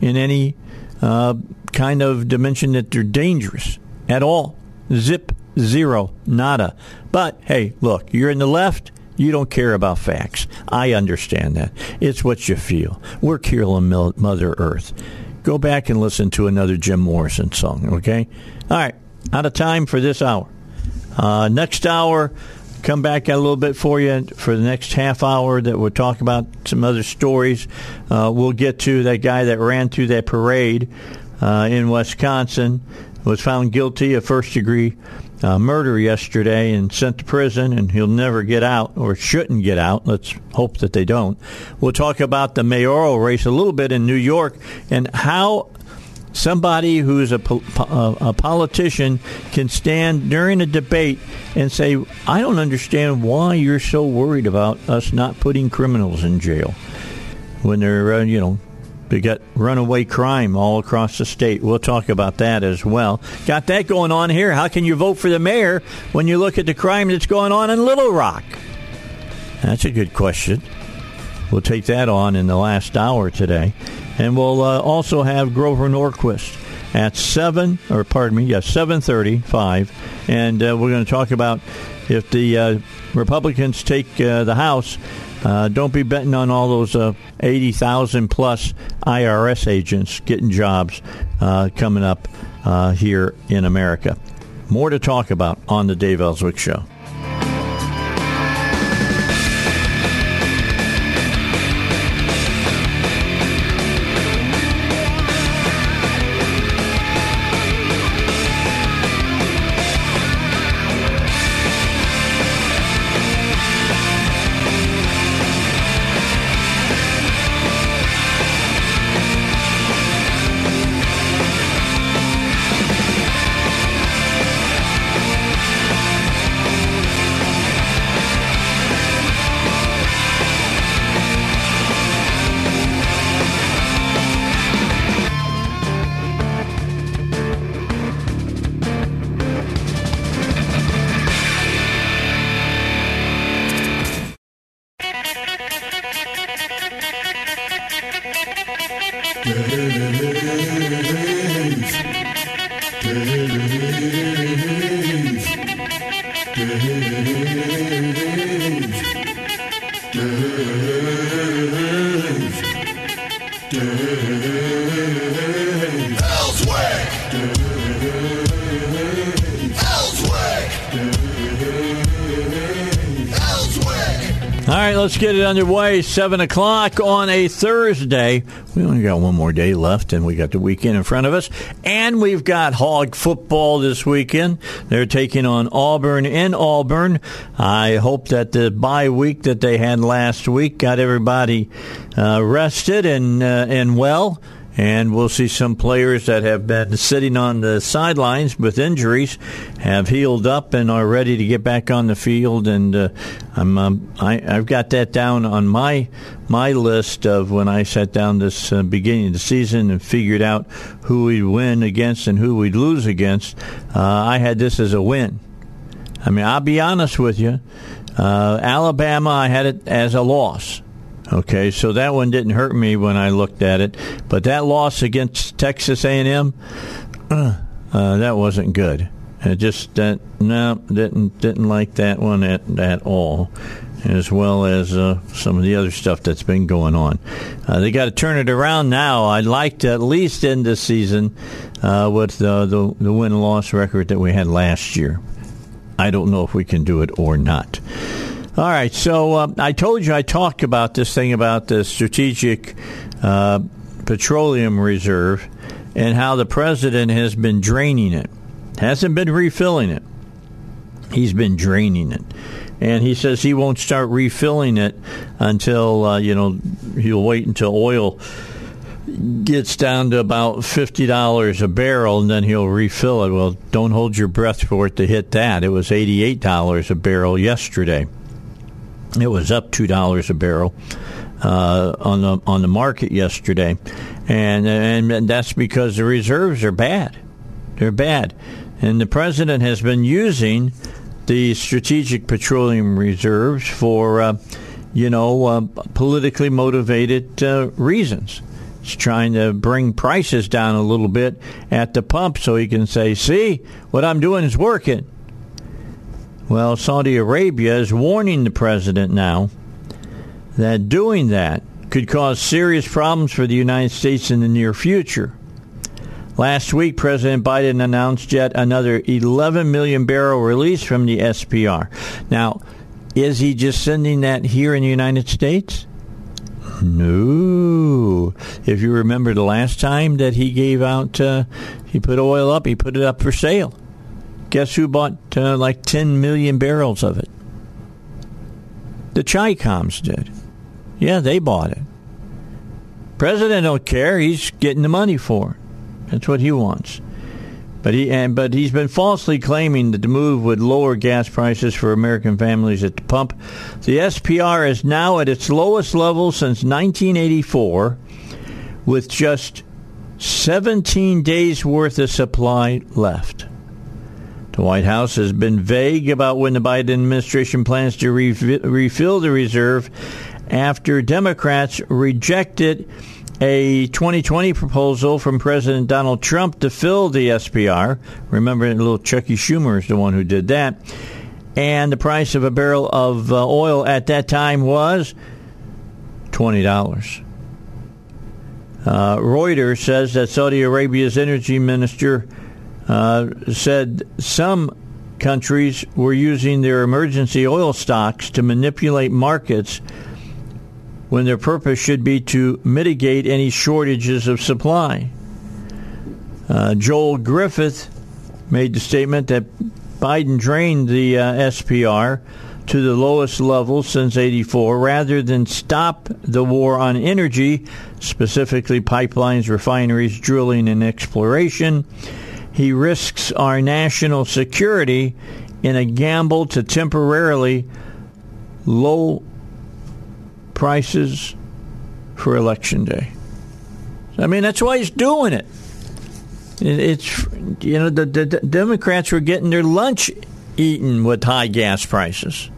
in any uh, kind of dimension that they're dangerous at all. Zip, zero, nada. But hey, look, you're in the left. You don't care about facts. I understand that. It's what you feel. We're killing Mother Earth. Go back and listen to another Jim Morrison song, okay? All right, out of time for this hour. Uh, next hour, come back a little bit for you for the next half hour that we'll talk about some other stories. Uh, we'll get to that guy that ran through that parade uh, in Wisconsin, was found guilty of first degree uh, murder yesterday and sent to prison, and he'll never get out or shouldn't get out. Let's hope that they don't. We'll talk about the mayoral race a little bit in New York and how somebody who's a, a, politician can stand during a debate and say, I don't understand why you're so worried about us not putting criminals in jail when they're, uh, you know, they got runaway crime all across the state. We'll talk about that as well. Got that going on here. How can you vote for the mayor when you look at the crime that's going on in Little Rock? That's a good question. We'll take that on in the last hour today. And we'll uh, also have Grover Norquist at 7, or pardon me, yes, 7.35. And uh, we're going to talk about if the uh, Republicans take uh, the House, uh, don't be betting on all those uh, 80,000 plus IRS agents getting jobs uh, coming up uh, here in America. More to talk about on the Dave Elswick Show. Underway. 7 o'clock on a Thursday. We only got one more day left, and we got the weekend in front of us. And we've got hog football this weekend. They're taking on Auburn in Auburn. I hope that the bye week that they had last week got everybody uh, rested and, uh, and well and we'll see some players that have been sitting on the sidelines with injuries have healed up and are ready to get back on the field. And uh, I'm um, I, have got that down on my my list of when I sat down this uh, beginning of the season and figured out who we'd win against and who we'd lose against. Uh, I had this as a win. I mean, I'll be honest with you. Uh, Alabama, I had it as a loss. Okay, so that one didn't hurt me when I looked at it, but that loss against Texas A&M, uh, uh, that wasn't good. It just that no didn't didn't like that one at at all, as well as uh, some of the other stuff that's been going on. Uh, they got to turn it around now. I'd like to at least end this season uh, with the, the the win loss record that we had last year. I don't know if we can do it or not. All right, so uh, I told you I talked about this thing about the strategic uh, petroleum reserve and how the president has been draining it. Hasn't been refilling it. He's been draining it. And he says he won't start refilling it until, uh, you know, he'll wait until oil gets down to about fifty dollars a barrel, and then he'll refill it. Well, don't hold your breath for it to hit that. It was eighty-eight dollars a barrel yesterday. It was up two dollars a barrel uh, on the on the market yesterday, and, and that's because the reserves are bad. They're bad, and the president has been using the strategic petroleum reserves for, uh, you know, uh, politically motivated uh, reasons. He's trying to bring prices down a little bit at the pump so he can say, "See, what I'm doing is working." Well, Saudi Arabia is warning the president now that doing that could cause serious problems for the United States in the near future. Last week, President Biden announced yet another 11 million barrel release from the SPR. Now, is he just sending that here in the United States? No. If you remember the last time that he gave out, uh, he put oil up, he put it up for sale. Guess who bought uh, like 10 million barrels of it? The Chicoms did. Yeah, they bought it. President don't care. He's getting the money for it. That's what he wants. But he and but he's been falsely claiming that the move would lower gas prices for American families at the pump. The SPR is now at its lowest level since 1984, with just 17 days worth of supply left. The White House has been vague about when the Biden administration plans to refill the reserve after Democrats rejected a 2020 proposal from President Donald Trump to fill the SPR. Remember, little Chucky Schumer is the one who did that. And the price of a barrel of uh, oil at that time was $20. Uh, Reuters says that Saudi Arabia's energy minister said some countries were using their emergency oil stocks to manipulate markets when their purpose should be to mitigate any shortages of supply. Uh, Joel Griffith made the statement that Biden drained the uh, SPR to the lowest level since 84 rather than stop the war on energy, specifically pipelines, refineries, drilling, and exploration he risks our national security in a gamble to temporarily low prices for election day. I mean, that's why he's doing it. It's you know the, the, Democrats were getting their lunch eaten with high gas prices.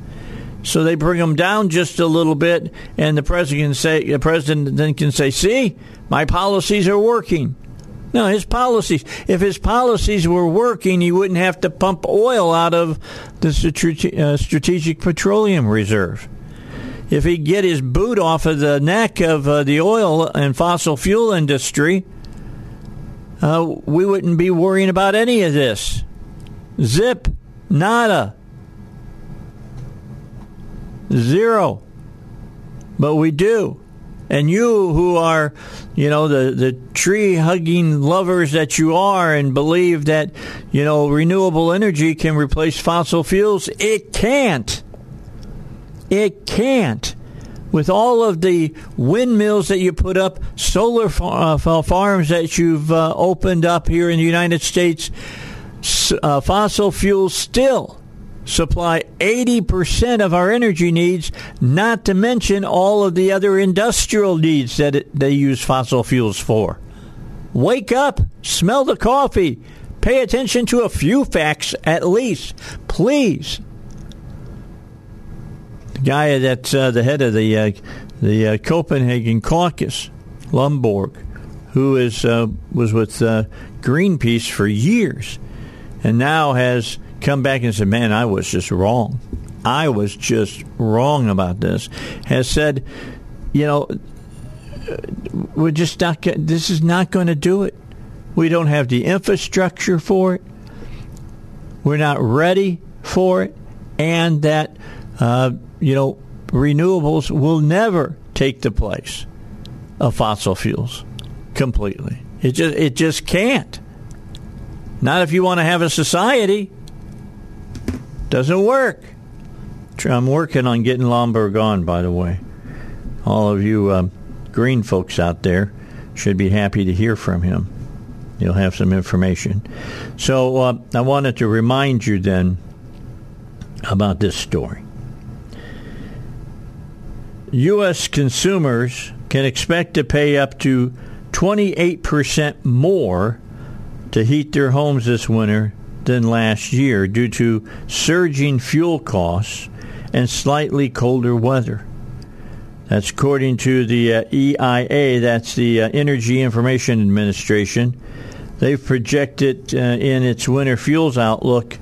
So they bring them down just a little bit, and the president can say, the president then can say, "See, my policies are working." No, his policies. If his policies were working, he wouldn't have to pump oil out of the uh, Strategic Petroleum Reserve. If he'd get his boot off of the neck of uh, the oil and fossil fuel industry, uh, we wouldn't be worrying about any of this. Zip, nada, zero. But we do. And you who are, you know, the, the tree hugging lovers that you are and believe that, you know, renewable energy can replace fossil fuels, it can't. It can't. With all of the windmills that you put up, solar uh, farms that you've uh, opened up here in the United States, uh, fossil fuels still supply 80% of our energy needs, not to mention all of the other industrial needs that it, they use fossil fuels for. Wake up, smell the coffee, pay attention to a few facts at least, please. The guy that's uh, the head of the uh, the uh, Copenhagen Caucus, Lomborg, who is uh, was with uh, Greenpeace for years, and now has come back and said, "Man, I was just wrong. I was just wrong about this." Has said, you know, we're just not. This is not going to do it. We don't have the infrastructure for it. We're not ready for it, and that uh, you know renewables will never take the place of fossil fuels completely. It just it just can't. Not if you want to have a society doesn't work. I'm working on getting Lomborg on, by the way. All of you uh, green folks out there, should be happy to hear from him. You'll have some information. So uh, I wanted to remind you then about this story. U.S. consumers can expect to pay up to 28% more to heat their homes this winter than last year due to surging fuel costs and slightly colder weather. That's according to the uh, EIA, that's the uh, Energy Information Administration. They've projected uh, in its winter fuels outlook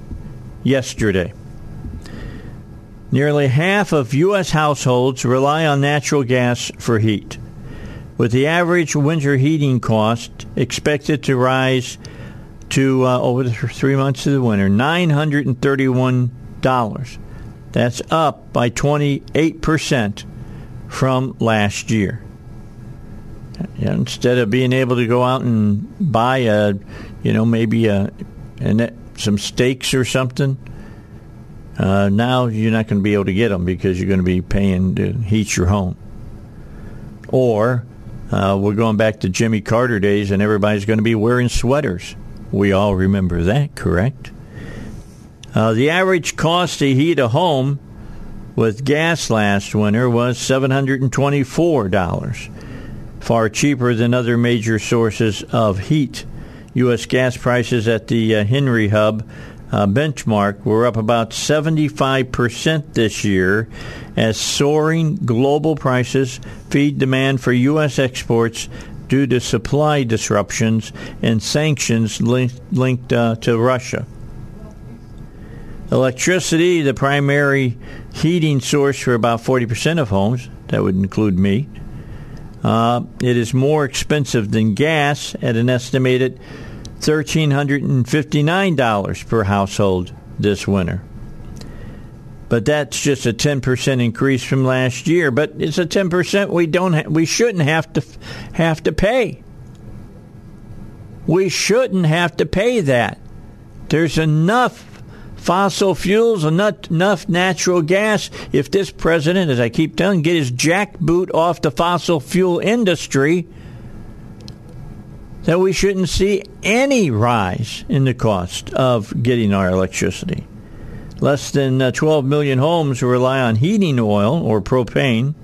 yesterday. Nearly half of U.S. households rely on natural gas for heat, with the average winter heating cost expected to rise to uh, over the three months of the winter $931. That's up by 28% from last year. instead of being able to go out and buy a, you know, maybe a, a some steaks or something, uh, now you're not going to be able to get them because you're going to be paying to heat your home. Or uh, we're going back to Jimmy Carter days, and everybody's going to be wearing sweaters. We all remember that, correct? Uh, the average cost to heat a home with gas last winter was $724, far cheaper than other major sources of heat. U.S. gas prices at the uh, Henry Hub uh, benchmark were up about 75% this year as soaring global prices feed demand for U.S. exports due to supply disruptions and sanctions linked, linked uh, to Russia. Electricity, the primary heating source for about 40% of homes, that would include me. Uh, it is more expensive than gas at an estimated $1,359 per household this winter. But that's just a 10% increase from last year. But it's a 10% we don't ha- we shouldn't have to have to pay. We shouldn't have to pay that. There's enough fossil fuels, enough, enough natural gas. If this president, as I keep telling, get his jackboot off the fossil fuel industry, that we shouldn't see any rise in the cost of getting our electricity. Less than uh, 12 million homes rely on heating oil or propane.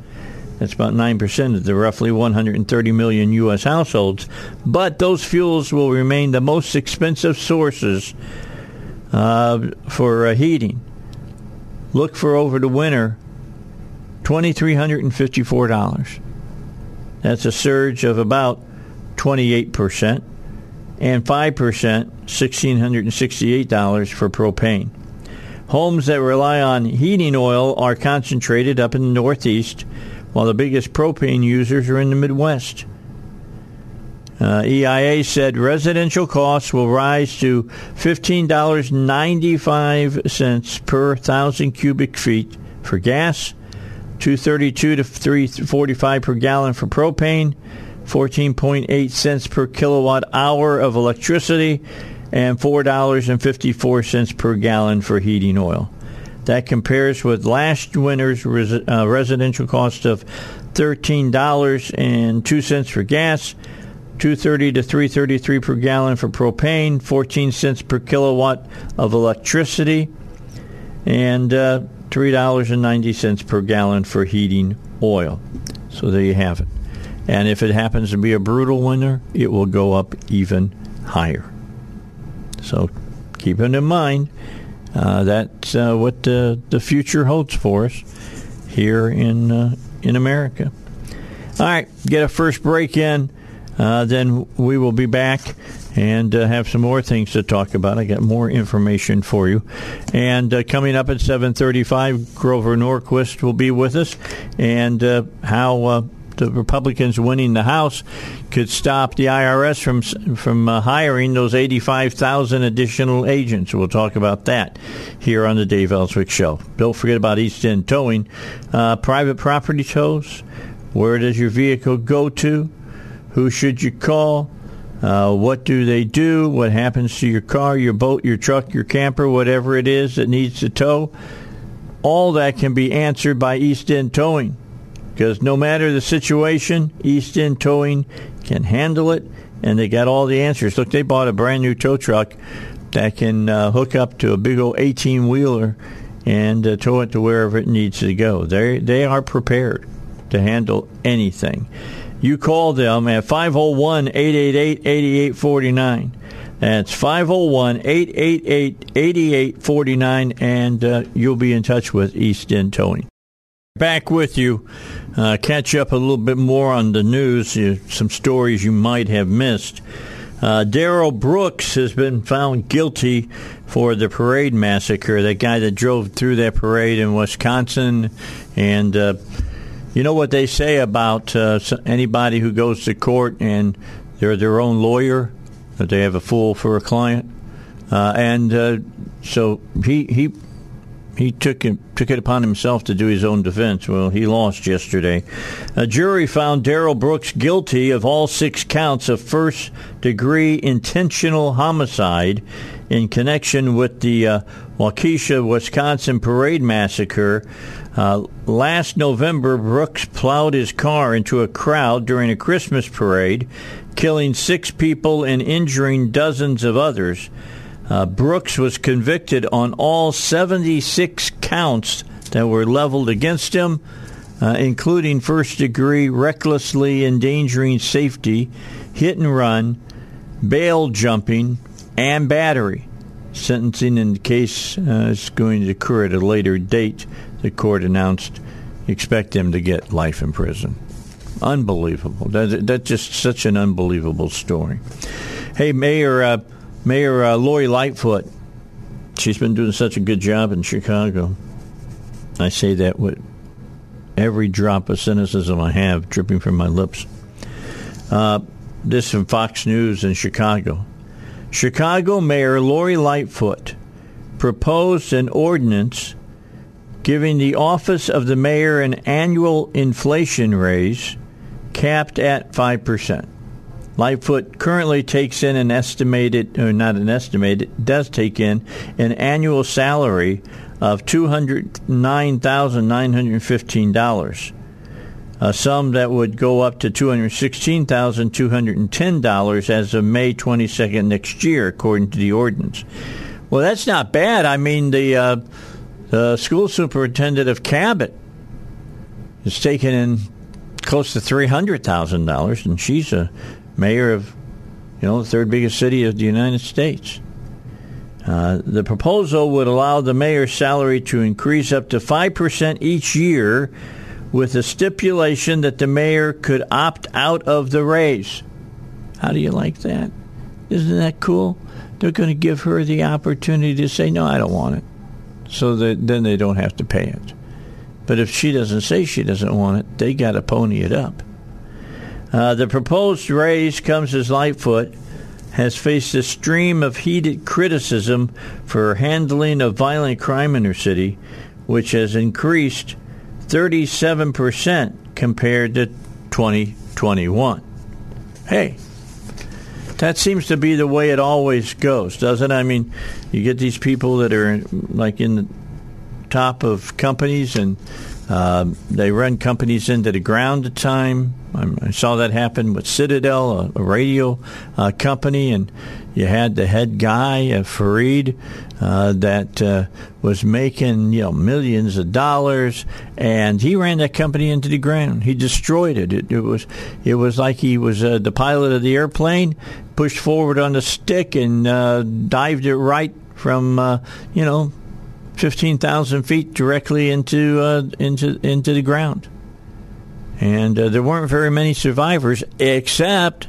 That's about 9% of the roughly 130 million U.S. households. But those fuels will remain the most expensive sources uh, for uh, heating. Look for over the winter $2,354. That's a surge of about 28%, and 5%, $1,668 for propane. Homes that rely on heating oil are concentrated up in the Northeast, while the biggest propane users are in the Midwest. Uh, EIA said residential costs will rise to $15.95 per thousand cubic feet for gas, 232 to 345 per gallon for propane, 14.8 cents per kilowatt hour of electricity, and $4.54 per gallon for heating oil. That compares with last winter's res- uh, residential cost of $13.02 for gas, 230 to 333 per gallon for propane, 14 cents per kilowatt of electricity, and uh, $3.90 per gallon for heating oil. So there you have it. And if it happens to be a brutal winter, it will go up even higher. So keep it in mind. Uh, that's uh, what the, the future holds for us here in uh, in America. All right, get a first break in. Uh, then we will be back and uh, have some more things to talk about. I got more information for you. And uh, coming up at 7:35, Grover Norquist will be with us, and how the Republicans winning the House could stop the IRS from from uh, hiring those 85,000 additional agents. We'll talk about that here on the Dave Elswick Show. Don't forget about East End Towing, private property tows. Where does your vehicle go to? Who should you call? Uh, what do they do? What happens to your car, your boat, your truck, your camper, whatever it is that needs to tow? All that can be answered by East End Towing. Because no matter the situation, East End Towing can handle it, and they got all the answers. Look, they bought a brand new tow truck that can uh, hook up to a big old 18 wheeler and uh, tow it to wherever it needs to go. They they are prepared to handle anything. You call them at 501 888 8849. That's 501 888 8849, and uh, you'll be in touch with East End Towing. Back with you. Uh, catch up a little bit more on the news, uh, some stories you might have missed. Uh, Darrell Brooks has been found guilty for the parade massacre, that guy that drove through that parade in Wisconsin. And uh, you know what they say about uh, anybody who goes to court and they're their own lawyer, that they have a fool for a client? Uh, and uh, so he, he he took it, took it upon himself to do his own defense. Well, he lost yesterday. A jury found Darrell Brooks guilty of all six counts of first degree intentional homicide in connection with the uh, Waukesha, Wisconsin parade massacre. Uh, last November, Brooks plowed his car into a crowd during a Christmas parade, killing six people and injuring dozens of others. Uh, Brooks was convicted on all 76 counts that were leveled against him, uh, including first degree recklessly endangering safety, hit and run, bail jumping, and battery. Sentencing in the case uh, is going to occur at a later date. The court announced expect him to get life in prison. Unbelievable. That, that's just such an unbelievable story. Hey, Mayor. Uh, Mayor uh, Lori Lightfoot, she's been doing such a good job in Chicago. I say that with every drop of cynicism I have dripping from my lips. Uh, this from Fox News in Chicago. Chicago Mayor Lori Lightfoot proposed an ordinance giving the office of the mayor an annual inflation raise capped at 5%. Lightfoot currently takes in an estimated, or not an estimated, does take in an annual salary of $209,915, a sum that would go up to $216,210 as of May 22nd next year, according to the ordinance. Well, that's not bad. I mean, the, uh, the school superintendent of Cabot is taking in close to $300,000, and she's a mayor of, you know, the third biggest city of the United States. Uh, the proposal would allow the mayor's salary to increase up to 5% each year with a stipulation that the mayor could opt out of the raise. How do you like that? Isn't that cool? They're going to give her the opportunity to say, no, I don't want it. So that then they don't have to pay it. But if she doesn't say she doesn't want it, they got to pony it up. Uh, the proposed raise comes as Lightfoot has faced a stream of heated criticism for handling of violent crime in her city, which has increased 37% compared to 2021. Hey, that seems to be the way it always goes, doesn't it? I mean, you get these people that are like in the top of companies and uh, they run companies into the ground at time I saw that happen with Citadel, a, a radio uh, company, and you had the head guy, uh, uh, that uh, was making you know millions of dollars, and he ran that company into the ground. He destroyed it. It, it was it was like he was uh, the pilot of the airplane, pushed forward on the stick and uh, dived it right from uh, you know fifteen thousand feet directly into into into the ground and uh, there weren't very many survivors except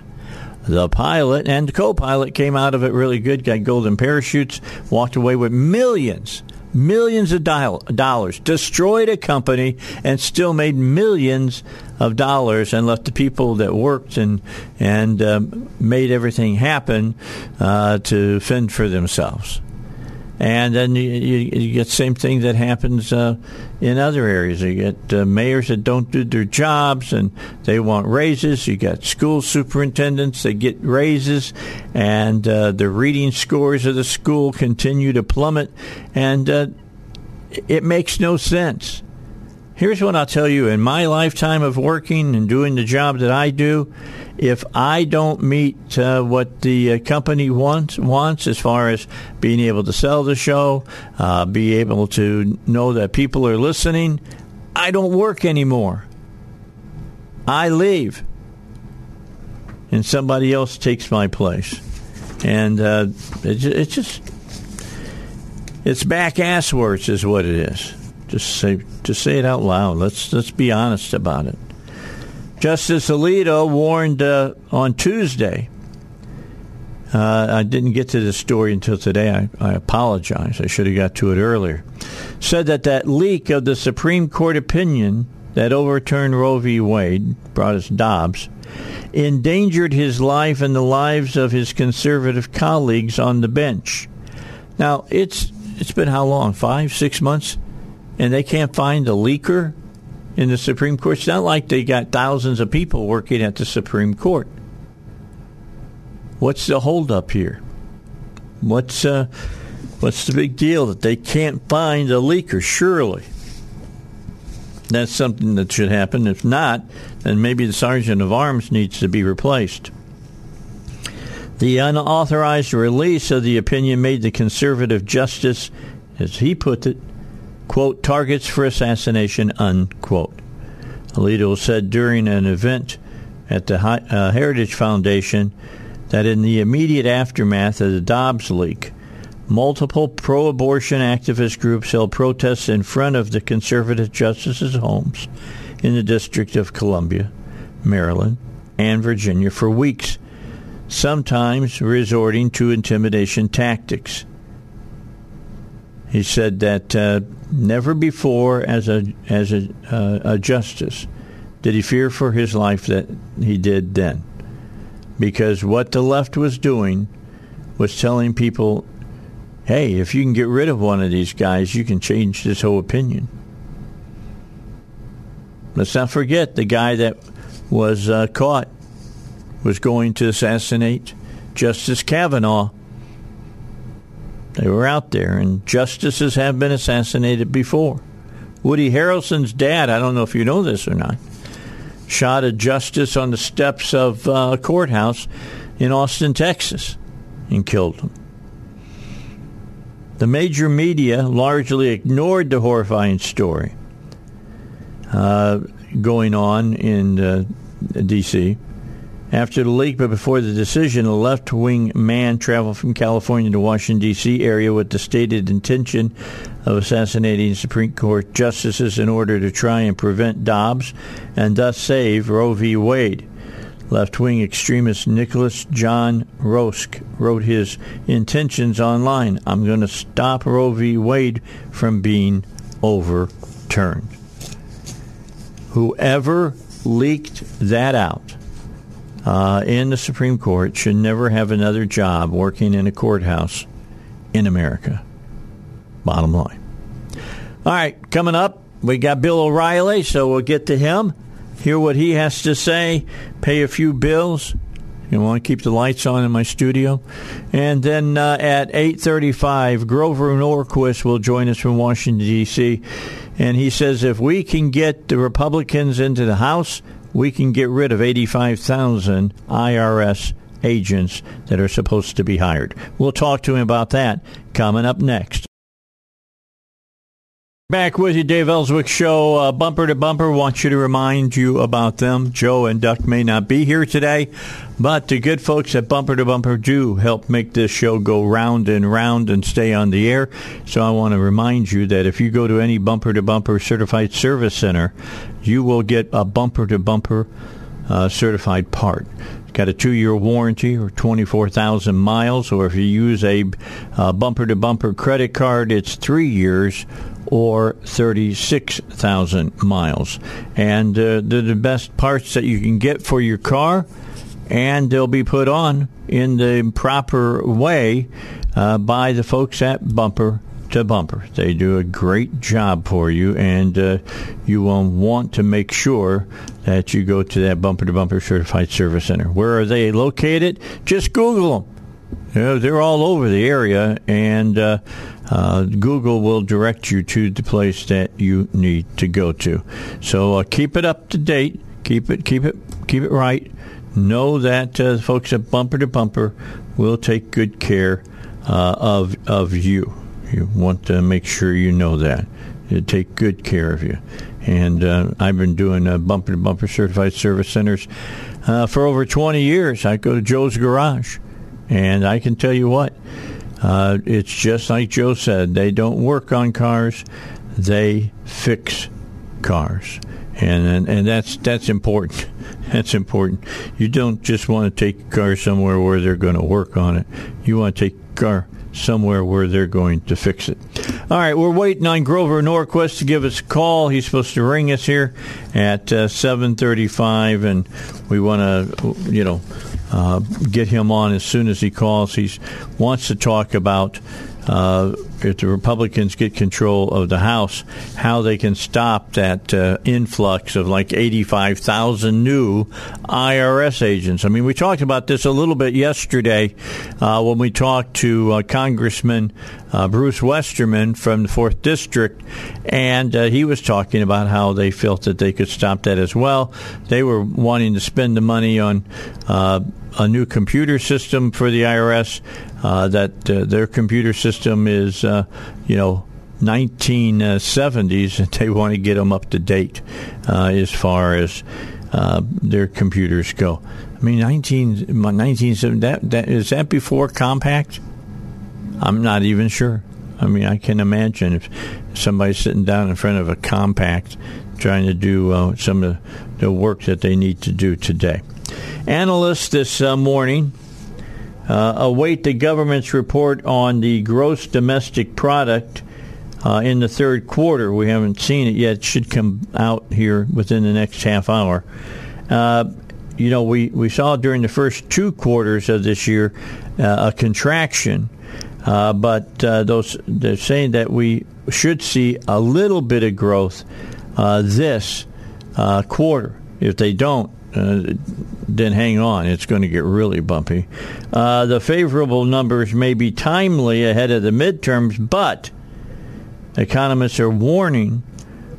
the pilot and the co-pilot came out of it really good got golden parachutes walked away with millions millions of dollars destroyed a company and still made millions of dollars and left the people that worked and and um, made everything happen uh, to fend for themselves and then you, you, you get same thing that happens uh, in other areas. You get uh, mayors that don't do their jobs and they want raises. You got school superintendents that get raises, and uh, the reading scores of the school continue to plummet, and uh, it makes no sense. Here's what I'll tell you in my lifetime of working and doing the job that I do, if I don't meet uh, what the uh, company wants wants as far as being able to sell the show, uh, be able to know that people are listening, I don't work anymore. I leave, and somebody else takes my place, and uh, it, it's just it's back ass words is what it is. Just say just say it out loud. Let's let's be honest about it. Justice Alito warned uh, on Tuesday. Uh, I didn't get to this story until today. I, I apologize. I should have got to it earlier. Said that that leak of the Supreme Court opinion that overturned Roe v. Wade, brought us Dobbs, endangered his life and the lives of his conservative colleagues on the bench. Now, it's it's been how long? Five, six months? And they can't find a leaker in the Supreme Court. It's not like they got thousands of people working at the Supreme Court. What's the holdup here? What's uh, what's the big deal that they can't find a leaker? Surely, that's something that should happen. If not, then maybe the sergeant of arms needs to be replaced. The unauthorized release of the opinion made the conservative justice, as he put it, quote, targets for assassination, unquote. Alito said during an event at the uh, Heritage Foundation that in the immediate aftermath of the Dobbs leak, multiple pro abortion activist groups held protests in front of the conservative justices' homes in the District of Columbia, Maryland, and Virginia for weeks sometimes resorting to intimidation tactics. He said that uh, never before, as a as a, uh, a justice, did he fear for his life that he did then, because what the left was doing was telling people, "Hey, if you can get rid of one of these guys, you can change this whole opinion." Let's not forget the guy that was uh, caught was going to assassinate Justice Kavanaugh. They were out there, and justices have been assassinated before. Woody Harrelson's dad, I don't know if you know this or not, shot a justice on the steps of uh, a courthouse in Austin, Texas, and killed him. The major media largely ignored the horrifying story uh, going on in uh, D.C. After the leak, but before the decision, a left wing man traveled from California to Washington, D.C. area with the stated intention of assassinating Supreme Court justices in order to try and prevent Dobbs and thus save Roe v. Wade. Left wing extremist Nicholas John Roske wrote his intentions online. I'm going to stop Roe v. Wade from being overturned. Whoever leaked that out uh, in the Supreme Court should never have another job working in a courthouse in America. Bottom line. All right, coming up, we got Bill O'Reilly, so we'll get to him, hear what he has to say, pay a few bills. You want to keep the lights on in my studio, and then uh, at eight thirty-five, Grover Norquist will join us from Washington D.C. And he says if we can get the Republicans into the House, we can get rid of 85,000 IRS agents that are supposed to be hired. We'll talk to him about that coming up next. Back with you, Dave Elswick Show, uh, bumper to bumper. Want you to remind you about them. Joe and Duck may not be here today, but the good folks at Bumper to Bumper do help make this show go round and round and stay on the air. So I want to remind you that if you go to any Bumper to Bumper certified service center, you will get a Bumper to Bumper uh, certified part got a two-year warranty or 24,000 miles, or if you use a uh, bumper-to-bumper credit card, it's three years or 36,000 miles. And uh, they're the best parts that you can get for your car, and they'll be put on in the proper way uh, by the folks at Bumper to Bumper. They do a great job for you, and uh, you will want to make sure that you go to that Bumper to Bumper Certified Service Center. Where are they located? Just Google them. You know, they're all over the area, and uh, uh, Google will direct you to the place that you need to go to. So uh, keep it up to date. Keep it, keep it, keep it right. Know that uh, folks at Bumper to Bumper will take good care uh, of of you. You want to make sure you know that. They take good care of you. And uh, I've been doing uh, bumper to bumper certified service centers uh, for over 20 years. I go to Joe's Garage, and I can tell you what, uh, it's just like Joe said. They don't work on cars; they fix cars, and and, and that's that's important. That's important. You don't just want to take a car somewhere where they're going to work on it. You want to take a car somewhere where they're going to fix it. All right, we're waiting on Grover Norquist to give us a call. He's supposed to ring us here at uh, 7:35, and we want to, you know, uh, get him on as soon as he calls. He wants to talk about uh, if the Republicans get control of the House, how they can stop that uh, influx of like 85,000 new IRS agents. I mean, we talked about this a little bit yesterday uh, when we talked to uh, Congressman uh, Bruce Westerman from the 4th District, and uh, he was talking about how they felt that they could stop that as well. They were wanting to spend the money on uh, a new computer system for the IRS. Uh, that uh, their computer system is, uh, you know, 1970s, and they want to get them up to date as far as their computers go. I mean, 19, 1970, that, that, is that before Compaq? I'm not even sure. I mean, I can imagine if somebody's sitting down in front of a Compaq trying to do uh, some of the work that they need to do today. Analysts this uh, morning uh, await the government's report on the gross domestic product uh, in the third quarter. We haven't seen it yet. It should come out here within the next half hour. Uh, you know, we, we saw during the first two quarters of this year uh, a contraction, uh, but those they're saying that we should see a little bit of growth this quarter. If they don't, then hang on. It's going to get really bumpy. Uh, the favorable numbers may be timely ahead of the midterms, but economists are warning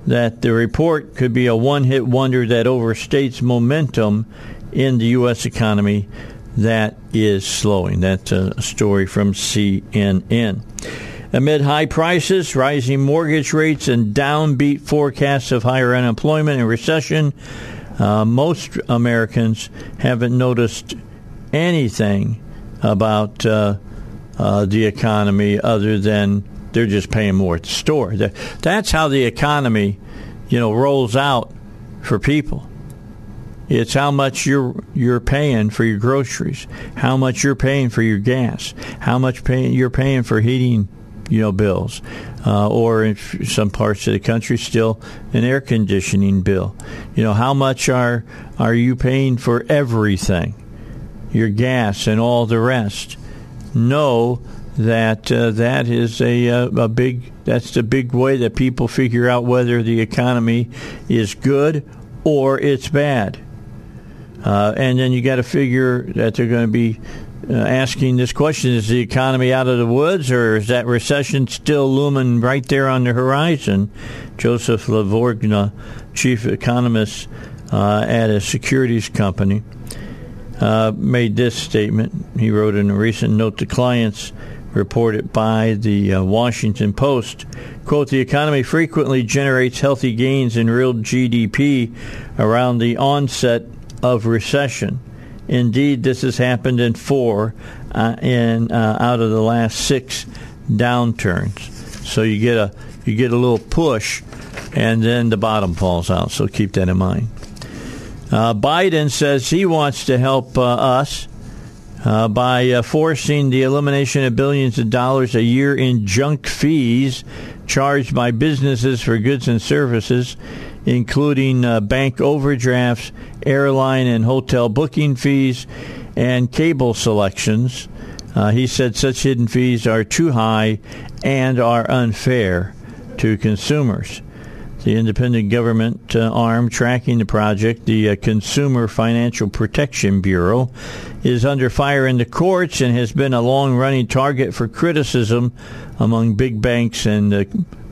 that the report could be a one hit wonder that overstates momentum in the U.S. economy that is slowing. That's a story from CNN. Amid high prices, rising mortgage rates, and downbeat forecasts of higher unemployment and recession, uh, most Americans haven't noticed anything about uh, uh, the economy other than they're just paying more at the store. That's how the economy, you know, rolls out for people. It's how much you're you're paying for your groceries, how much you're paying for your gas, how much pay, you're paying for heating you know bills, uh, or in some parts of the country still an air conditioning bill. You know how much are are you paying for everything, your gas and all the rest? Know that uh, that is a, uh, a big that's the big way that people figure out whether the economy is good or it's bad. Uh, and then you got to figure that they're going to be asking this question: Is the economy out of the woods, or is that recession still looming right there on the horizon? Joseph Lavorgna, chief economist uh, at a securities company, uh, made this statement. He wrote in a recent note to clients reported by the uh, Washington Post. Quote, the economy frequently generates healthy gains in real GDP around the onset of recession. Indeed, this has happened in four uh, in uh, out of the last six downturns. So you get a you get a little push, and then the bottom falls out. So keep that in mind. Uh, Biden says he wants to help uh, us uh, by uh, forcing the elimination of billions of dollars a year in junk fees charged by businesses for goods and services including uh, bank overdrafts, airline and hotel booking fees, and cable selections. Uh, he said such hidden fees are too high and are unfair to consumers. the independent government uh, arm tracking the project, the uh, Consumer Financial Protection Bureau, is under fire in the courts and has been a long running target for criticism among big banks and, uh,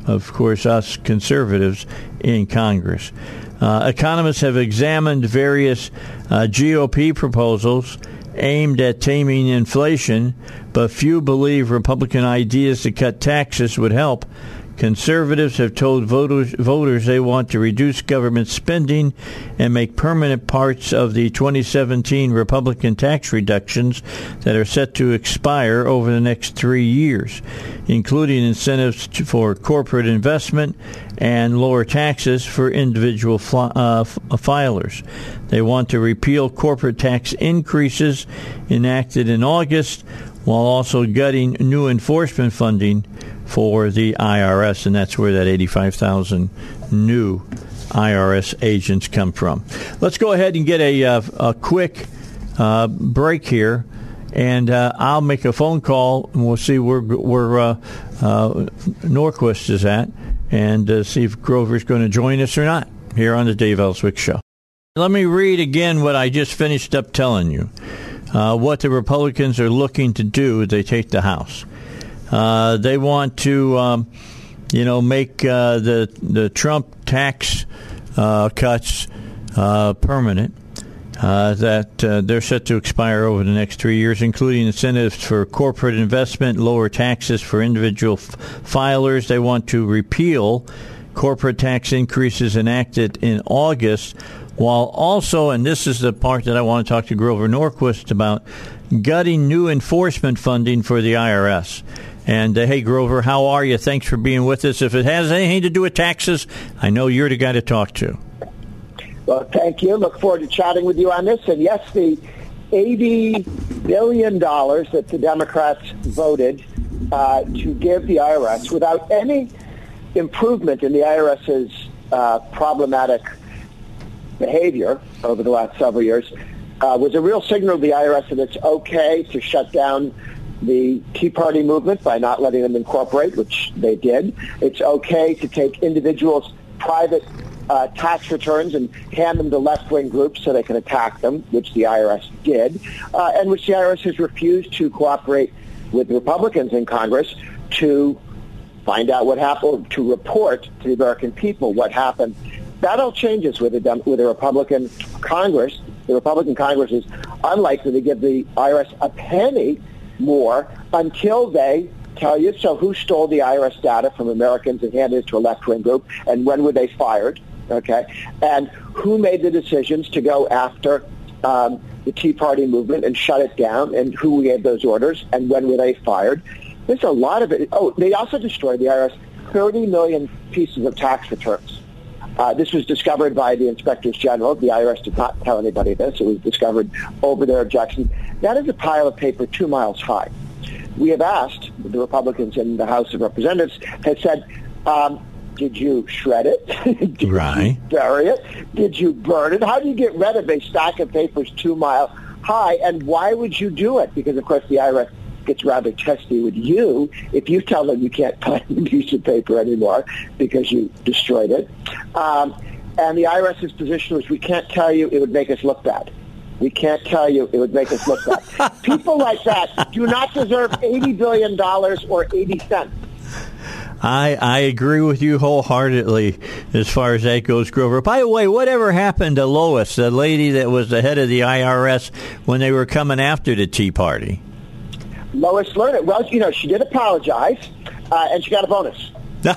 of course, us conservatives in Congress. Uh, economists have examined various uh, GOP proposals aimed at taming inflation, but few believe Republican ideas to cut taxes would help. Conservatives have told voters, voters they want to reduce government spending and make permanent parts of the 2017 Republican tax reductions that are set to expire over the next three years, including incentives for corporate investment and lower taxes for individual uh, filers. They want to repeal corporate tax increases enacted in August while also gutting new enforcement funding for the IRS, and that's where that 85,000 new IRS agents come from. Let's go ahead and get a, uh, a quick uh, break here, and uh, I'll make a phone call, and we'll see where, where uh, uh, Norquist is at, and uh, see if Grover's going to join us or not here on the Dave Elswick Show. Let me read again what I just finished up telling you. What the Republicans are looking to do if they take the House. Uh, they want to, um, you know, make uh, the the Trump tax uh, cuts uh, permanent. Uh, that they're set to expire over the next three years, including incentives for corporate investment, lower taxes for individual f- filers. They want to repeal corporate tax increases enacted in August, while also, and this is the part that I want to talk to Grover Norquist about, gutting new enforcement funding for the IRS. And uh, hey, Grover, how are you? Thanks for being with us. If it has anything to do with taxes, I know you're the guy to talk to. Well, thank you. Look forward to chatting with you on this. And yes, the $80 billion that the Democrats voted uh, to give the IRS without any improvement in the IRS's uh, problematic behavior over the last several years uh, was a real signal to the IRS that it's okay to shut down the Tea Party movement by not letting them incorporate, which they did. It's okay to take individuals' private uh, tax returns and hand them to left-wing groups so they can attack them, which the IRS did, uh, and which the IRS has refused to cooperate with Republicans in Congress to find out what happened, to report to the American people what happened. That all changes with a, with a Republican Congress. The Republican Congress is unlikely to give the IRS a penny more until they tell you, so who stole the IRS data from Americans and handed it to a left-wing group, and when were they fired, okay? And who made the decisions to go after um, the Tea Party movement and shut it down, and who gave those orders, and when were they fired? There's a lot of it. Oh, they also destroyed the IRS 30 million pieces of tax returns. Uh, this was discovered by the inspectors general. The IRS did not tell anybody this. It was discovered over their objection. That is a pile of paper two miles high. We have asked, the Republicans in the House of Representatives had said, um, did you shred it? did right. you bury it? Did you burn it? How do you get rid of a stack of papers two mile high? And why would you do it? Because, of course, the IRS gets rather testy with you if you tell them you can't find a piece of paper anymore because you destroyed it. Um, and the IRS's position was, we can't tell you, it would make us look bad. We can't tell you, it would make us look bad. People like that do not deserve $80 billion or 80 cents. I, I agree with you wholeheartedly as far as that goes, Grover. By the way, whatever happened to Lois, the lady that was the head of the IRS when they were coming after the Tea Party? Lois Lerner. Well, you know, she did apologize, uh, and she got a bonus.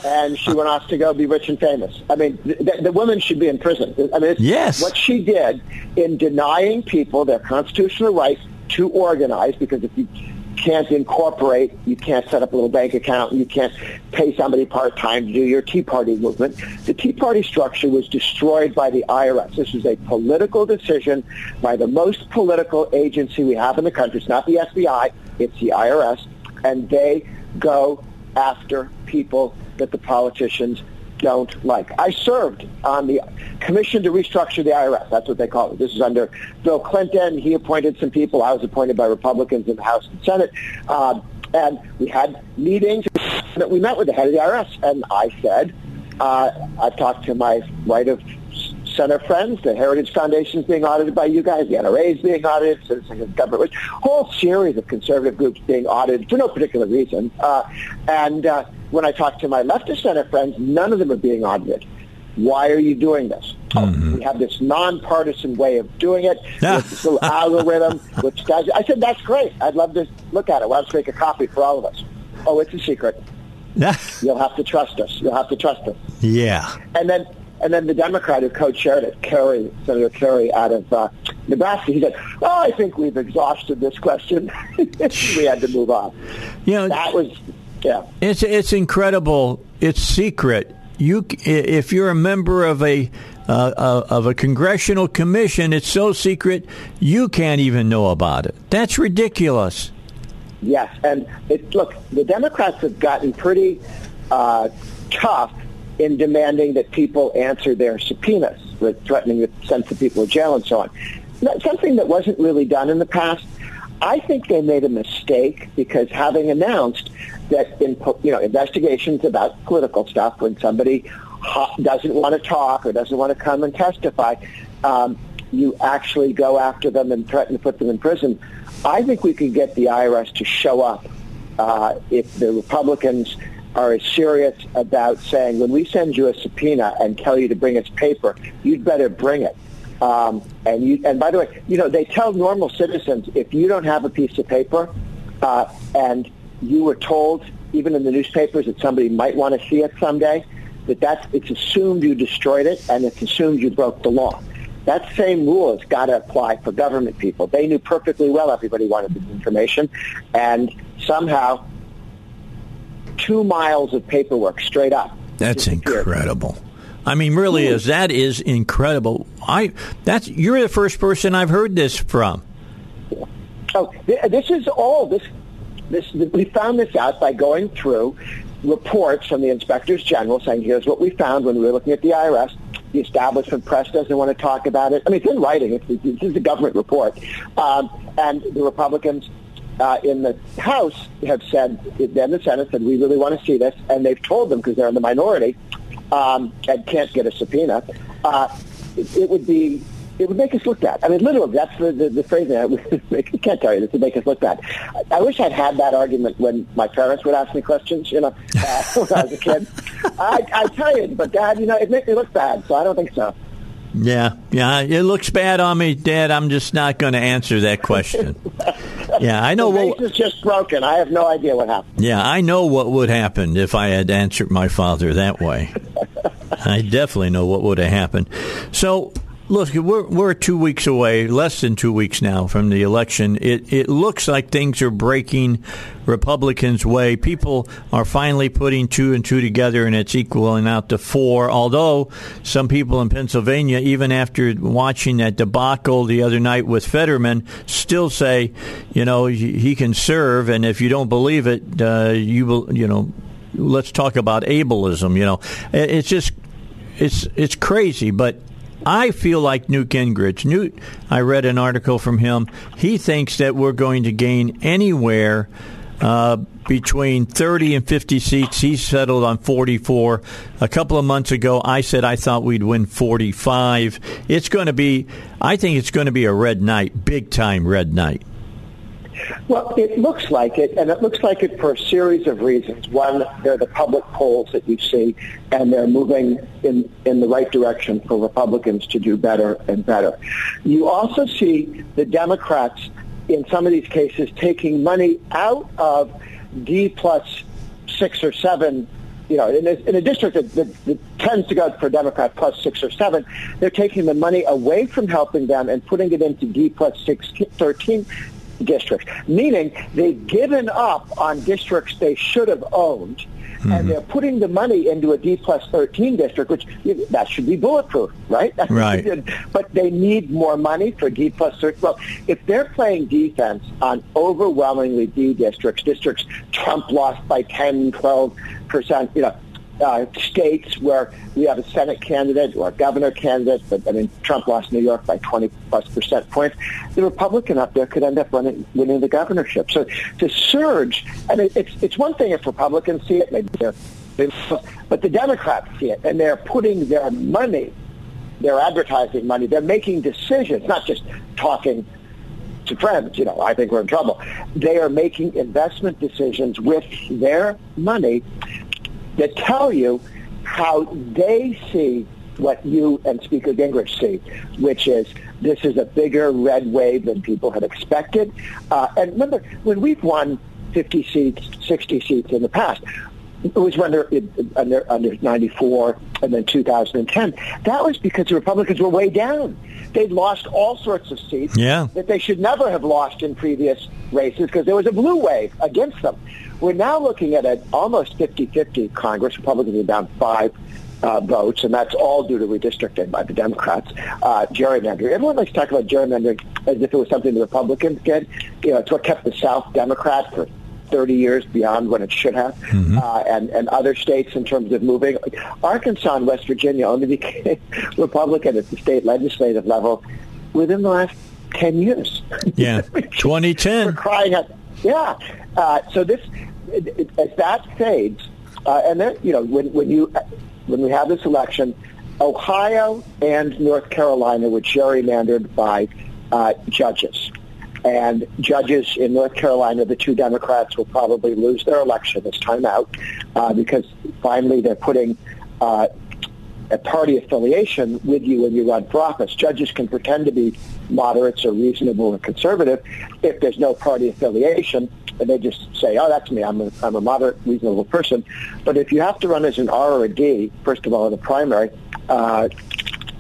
and she went off to go be rich and famous. I mean, the, the woman should be in prison. I mean, yes. what she did in denying people their constitutional rights to organize, because if you can't incorporate, you can't set up a little bank account, you can't pay somebody part-time to do your Tea Party movement. The Tea Party structure was destroyed by the IRS. This was a political decision by the most political agency we have in the country. It's not the FBI, it's the IRS, and they go after people that the politicians don't like. I served on the Commission to Restructure the IRS. That's what they call it. This is under Bill Clinton. He appointed some people. I was appointed by Republicans in the House and Senate. Um, and we had meetings. That we met with the head of the IRS, and I said, Uh, I've talked to my right of center friends. The Heritage Foundation is being audited by you guys. The NRA is being audited. Citizens Government, whole series of conservative groups being audited for no particular reason. Uh, and uh, when I talk to my left of center friends, none of them are being audited. Why are you doing this? Mm-hmm. Oh, we have this nonpartisan way of doing it. this little algorithm, which does. I said that's great. I'd love to look at it. Well, let's make a copy for all of us. Oh, it's a secret. You'll have to trust us. You'll have to trust us. Yeah. And then and then the Democrat who co-chaired it, Kerrey, Senator Kerrey out of uh, Nebraska, he said, "Oh, I think we've exhausted this question. we had to move on." You know, that was yeah. It's it's incredible. It's secret. You, if you're a member of a uh, uh, of a congressional commission, it's so secret you can't even know about it. That's ridiculous. Yes, and it, look, the Democrats have gotten pretty uh, tough in demanding that people answer their subpoenas, with threatening to send some people to jail and so on. That's something that wasn't really done in the past. I think they made a mistake because having announced that in you know investigations about political stuff, when somebody doesn't want to talk or doesn't want to come and testify, um, you actually go after them and threaten to put them in prison. I think we could get the IRS to show up uh, if the Republicans are as serious about saying, when we send you a subpoena and tell you to bring us paper, you'd better bring it. Um, and you, and by the way, you know, they tell normal citizens if you don't have a piece of paper uh, and you were told, even in the newspapers, that somebody might want to see it someday, that that's, it's assumed you destroyed it and it's assumed you broke the law. That same rule has got to apply for government people. They knew perfectly well everybody wanted this information, and somehow two miles of paperwork straight up. That's incredible. I mean, really is that is incredible. I that's you're the first person I've heard this from. Oh, this is all this. This we found this out by going through reports from the inspectors general saying, "Here's what we found when we were looking at the IRS." The establishment press doesn't want to talk about it. I mean, it's in writing. It's, it's, it's a government report, um, and the Republicans uh, in the House have said, then the Senate said, we really want to see this, and they've told them because they're in the minority um, and can't get a subpoena. Uh, it, it would be it would make us look bad. I mean, literally, that's the, the, the phrase. I can't tell you this would make us look bad. I, I wish I'd had that argument when my parents would ask me questions, you know, uh, when I was a kid. I, I tell you, but Dad, you know, it makes me look bad, so I don't think so. Yeah, yeah, it looks bad on me, Dad. I'm just not going to answer that question. yeah, I know the what is just broken. I have no idea what happened. Yeah, I know what would happen if I had answered my father that way. I definitely know what would have happened. So Look, we're we're two weeks away, less than two weeks now from the election. It it looks like things are breaking Republicans' way. People are finally putting two and two together, and it's equaling out to four. Although some people in Pennsylvania, even after watching that debacle the other night with Fetterman, still say, you know, he can serve, and if you don't believe it, uh, you will, you know, let's talk about ableism. You know, it's just it's it's crazy, but I feel like Newt Gingrich. Newt, I read an article from him. He thinks that we're going to gain anywhere uh, between 30 and 50 seats. He settled on 44. A couple of months ago, I said I thought we'd win 45. It's going to be, I think it's going to be a red night, big time red night. Well, it looks like it, and it looks like it for a series of reasons. One, they're the public polls that you see, and they're moving in, in the right direction for Republicans to do better and better. You also see the Democrats, in some of these cases, taking money out of D plus six or seven you know, in a, in a district that, that, that, tends to go for Democrat plus six or seven, they're taking the money away from helping them and putting it into D plus six, 13 districts, meaning they've given up on districts they should have owned, mm-hmm. and they're putting the money into a D plus 13 district, which that should be bulletproof, right? Right. but they need more money for D plus 13. Well, if they're playing defense on overwhelmingly D districts, districts Trump lost by 10, 12 percent, you know, uh, states where we have a Senate candidate or a governor candidate, but I mean Trump lost New York by 20 plus percent points. The Republican up there could end up running, winning the governorship. So to surge, and it, it's it's one thing if Republicans see it, maybe they're But the Democrats see it, and they're putting their money, their advertising money, they're making decisions, not just talking to friends, you know, I think we're in trouble. They are making investment decisions with their money that tell you how they see what you and Speaker Gingrich see, which is this is a bigger red wave than people had expected. Uh, and remember, when we've won 50 seats, 60 seats in the past, it was under, under, under 94 and then 2010. That was because the Republicans were way down. They'd lost all sorts of seats yeah. that they should never have lost in previous races because there was a blue wave against them. We're now looking at an almost 50-50 Congress. Republicans are down five uh, votes, and that's all due to redistricting by the Democrats. Uh, gerrymandering. Everyone likes to talk about gerrymandering as if it was something the Republicans did. You know, it's what kept the South Democrat for 30 years beyond when it should have, mm-hmm. uh, and, and other states in terms of moving. Arkansas and West Virginia only became Republican at the state legislative level within the last 10 years. Yeah, 2010. We're crying out. Yeah. Uh, so this, it, it, as that fades, uh, and then, you know, when, when you, when we have this election, Ohio and North Carolina were gerrymandered by uh, judges. And judges in North Carolina, the two Democrats will probably lose their election this time out uh, because finally they're putting uh, a party affiliation with you when you run for office. Judges can pretend to be moderates or reasonable or conservative if there's no party affiliation and they just say, oh, that's me. I'm a, I'm a moderate, reasonable person. But if you have to run as an R or a D, first of all, in the primary, uh,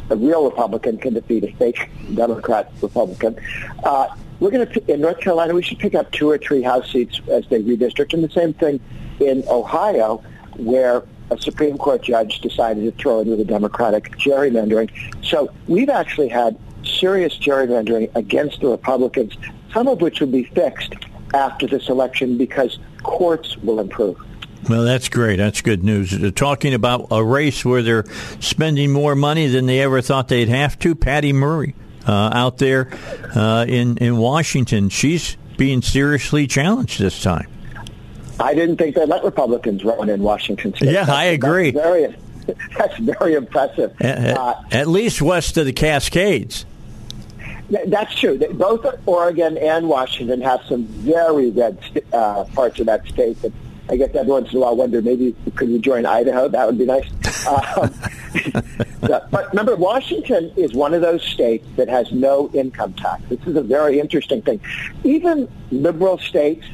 a real Republican can defeat a fake Democrat Republican. Uh, we're going to, in North Carolina, we should pick up two or three House seats as they redistrict. And the same thing in Ohio, where a Supreme Court judge decided to throw in with a Democratic gerrymandering. So we've actually had serious gerrymandering against the Republicans, some of which will be fixed after this election because courts will improve. Well, that's great. That's good news. They're talking about a race where they're spending more money than they ever thought they'd have to. Patty Murray uh, out there uh, in in Washington, she's being seriously challenged this time. I didn't think they let Republicans run in Washington State. Yeah, that's, I agree. That's very, that's very impressive. At, uh, at least west of the Cascades. That's true. Both Oregon and Washington have some very red uh, parts of that state that I guess every once in a while wonder maybe could we join Idaho? That would be nice. Um, but remember, Washington is one of those states that has no income tax. This is a very interesting thing. Even liberal states,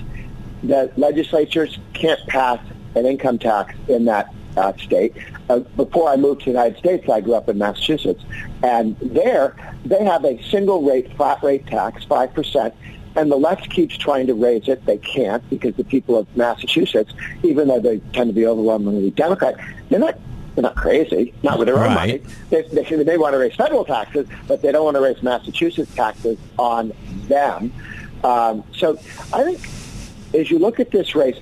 the legislatures can't pass an income tax in that uh, state. Uh, before I moved to the United States, I grew up in Massachusetts, and there they have a single rate flat rate tax, five percent, and the left keeps trying to raise it. They can't because the people of Massachusetts, even though they tend to be overwhelmingly Democrat, they're not they're not crazy, not with their own right. money. They, they, they want to raise federal taxes, but they don't want to raise Massachusetts taxes on them. Um, so I think as you look at this race,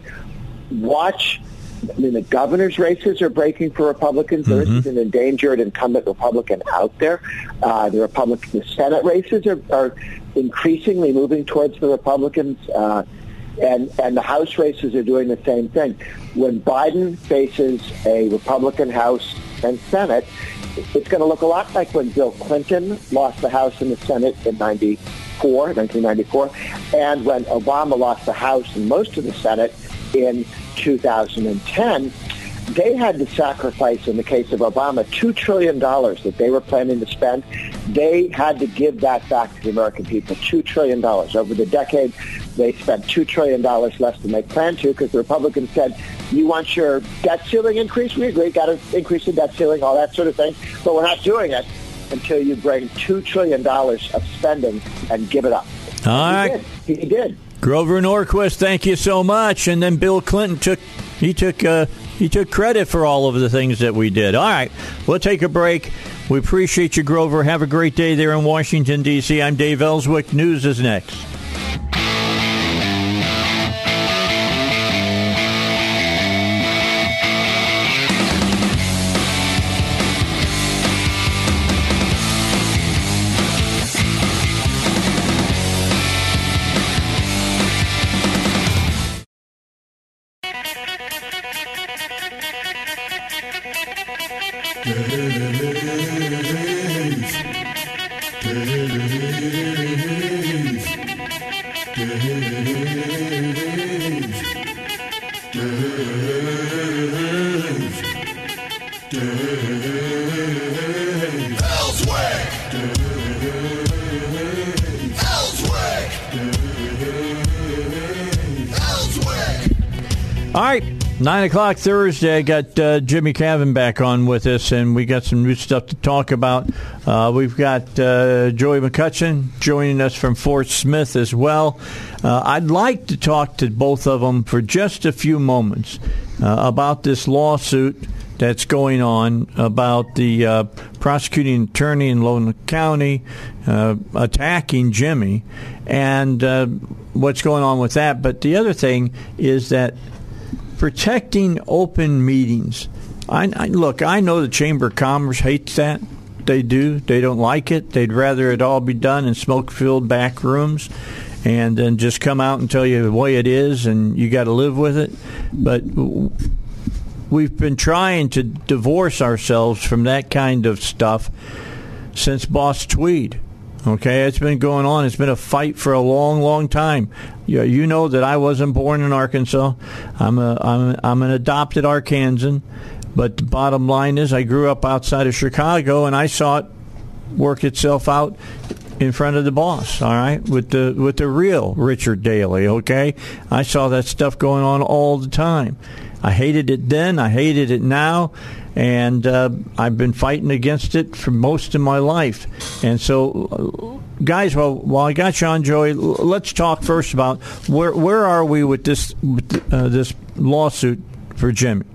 watch I mean, the governor's races are breaking for Republicans. There mm-hmm. an endangered incumbent Republican out there. Uh, the Republican the Senate races are, are increasingly moving towards the Republicans, uh, and and the House races are doing the same thing. When Biden faces a Republican House and Senate, it's going to look a lot like when Bill Clinton lost the House and the Senate in 94, 1994, and when Obama lost the House and most of the Senate in 2010, they had to sacrifice, in the case of Obama, $2 trillion that they were planning to spend. They had to give that back to the American people, $2 trillion. Over the decade, they spent $2 trillion less than they planned to because the Republicans said, you want your debt ceiling increase? We agree, got to increase the debt ceiling, all that sort of thing. But we're not doing it until you bring $2 trillion of spending and give it up. All right. He did. He did. Grover Norquist, thank you so much. And then Bill Clinton took he took uh, he took credit for all of the things that we did. All right, we'll take a break. We appreciate you, Grover. Have a great day there in Washington D.C. I'm Dave Elswick. News is next. Nine o'clock Thursday. I got uh, Jimmie Cavan back on with us, and we got some new stuff to talk about. Uh, we've got uh, Joey McCutchen joining us from Fort Smith as well. Uh, I'd like to talk to both of them for just a few moments uh, about this lawsuit that's going on about the uh, prosecuting attorney in Lonoke County attacking Jimmie and what's going on with that. But the other thing is that protecting open meetings. I, I, look, I know the Chamber of Commerce hates that. They do. They don't like it. They'd rather it all be done in smoke-filled back rooms and then just come out and tell you the way it is and you got to live with it. But we've been trying to divorce ourselves from that kind of stuff since Boss Tweed. Okay, it's been going on. It's been a fight for a long, long time. You, you know that I wasn't born in Arkansas. I'm a I'm I'm an adopted Arkansan, but the bottom line is I grew up outside of Chicago and I saw it work itself out in front of the boss. All right, with the with the real Richard Daley. Okay, I saw that stuff going on all the time. I hated it then. I hated it now and uh, I've been fighting against it for most of my life. And so, guys, while while I got you on, Joey, let's talk first about where where are we with this uh, this lawsuit for Jimmie.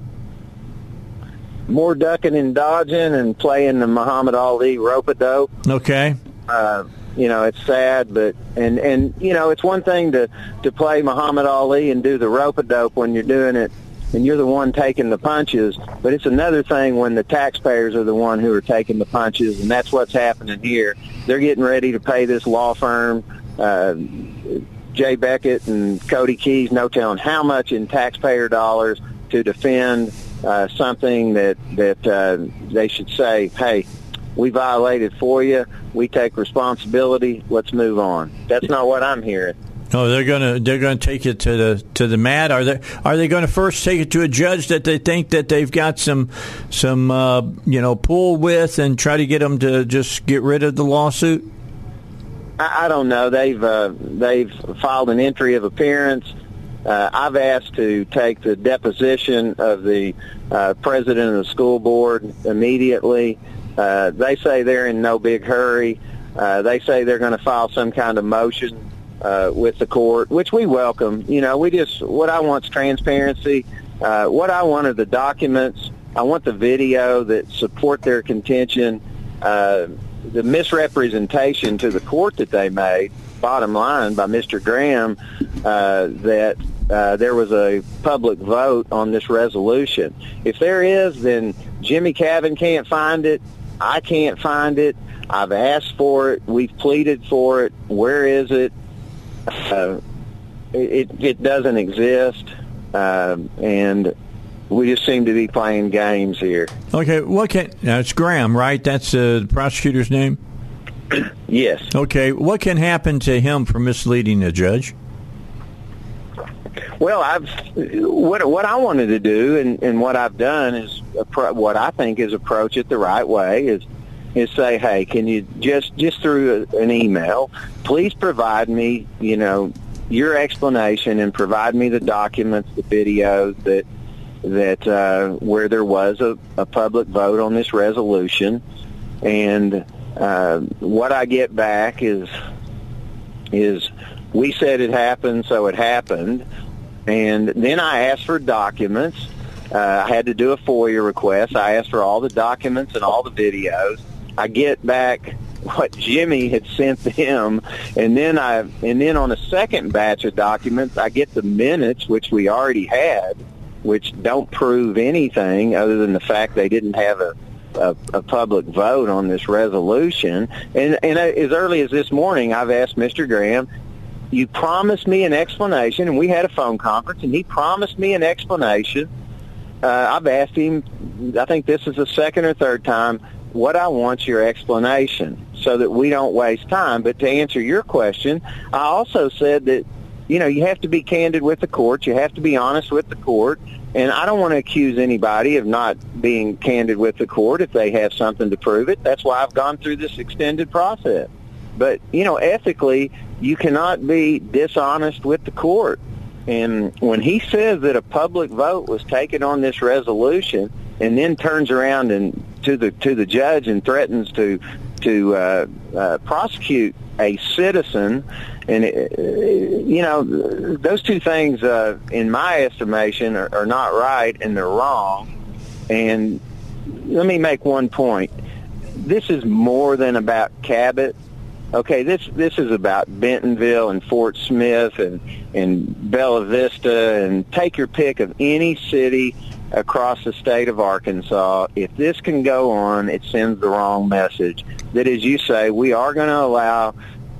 More ducking and dodging and playing the Muhammad Ali rope a dope. Okay. Uh, you know, it's sad, but and and you know, it's one thing to to play Muhammad Ali and do the rope a dope when you're doing it and you're the one taking the punches. But it's another thing when the taxpayers are the one who are taking the punches, and that's what's happening here. They're getting ready to pay this law firm, uh, Jay Beckett and Cody Keys, no telling how much in taxpayer dollars to defend uh, something that that uh, they should say, hey, we violated for you. We take responsibility. Let's move on. That's not what I'm hearing. Oh, they're gonna they're gonna take it to the to the mat. Are they are they going to first take it to a judge that they think that they've got some some uh, you know pull with and try to get them to just get rid of the lawsuit? I, I don't know. They've uh, they've filed an entry of appearance. Uh, I've asked to take the deposition of the uh, president of the school board immediately. Uh, they say they're in no big hurry. Uh, they say they're going to file some kind of motion uh, with the court, which we welcome. You know, we just what I want is transparency. Uh, what I want are the documents. I want the video that support their contention. Uh, the misrepresentation to the court that they made, bottom line, by Mr. Graham, uh, that uh, there was a public vote on this resolution. If there is, then Jimmie Cavan can't find it. I can't find it. I've asked for it. We've pleaded for it. Where is it? Uh, it it doesn't exist, uh, and we just seem to be playing games here. Okay, what can now it's Graham, right? That's uh, the prosecutor's name. yes. Okay, what can happen to him for misleading a judge? Well, I've what what I wanted to do, and, and what I've done is what I think is approach it the right way is is say, hey, can you just just through a, an email, please provide me, you know, your explanation and provide me the documents, the videos that that uh, where there was a, a public vote on this resolution, and uh, what I get back is is we said it happened, so it happened, and then I asked for documents. Uh, I had to do a FOIA request. I asked for all the documents and all the videos. I get back what Jimmie had sent them, and then I and then on a second batch of documents, I get the minutes which we already had, which don't prove anything other than the fact they didn't have a a, a public vote on this resolution. And and as early as this morning, I've asked Mr. Graham. You promised me an explanation, and we had a phone conference, and he promised me an explanation. Uh, I've asked him. I think this is the second or third time what I want your explanation. So so that we don't waste time. But to answer your question, I also said that you know you have to be candid with the court. You have to be honest with the court. And I don't want to accuse anybody of not being candid with the court if they have something to prove it. That's why I've gone through this extended process. But, you know, ethically, you cannot be dishonest with the court. And when he says that a public vote was taken on this resolution and then turns around and to the to the judge and threatens to to uh, uh, prosecute a citizen, and it, uh, you know those two things, uh, in my estimation, are, are not right and they're wrong. And let me make one point: this is more than about Cabot. Okay, this this is about Bentonville and Fort Smith and and Bella Vista and take your pick of any city across the state of Arkansas. If this can go on, it sends the wrong message. That, as you say, we are going to allow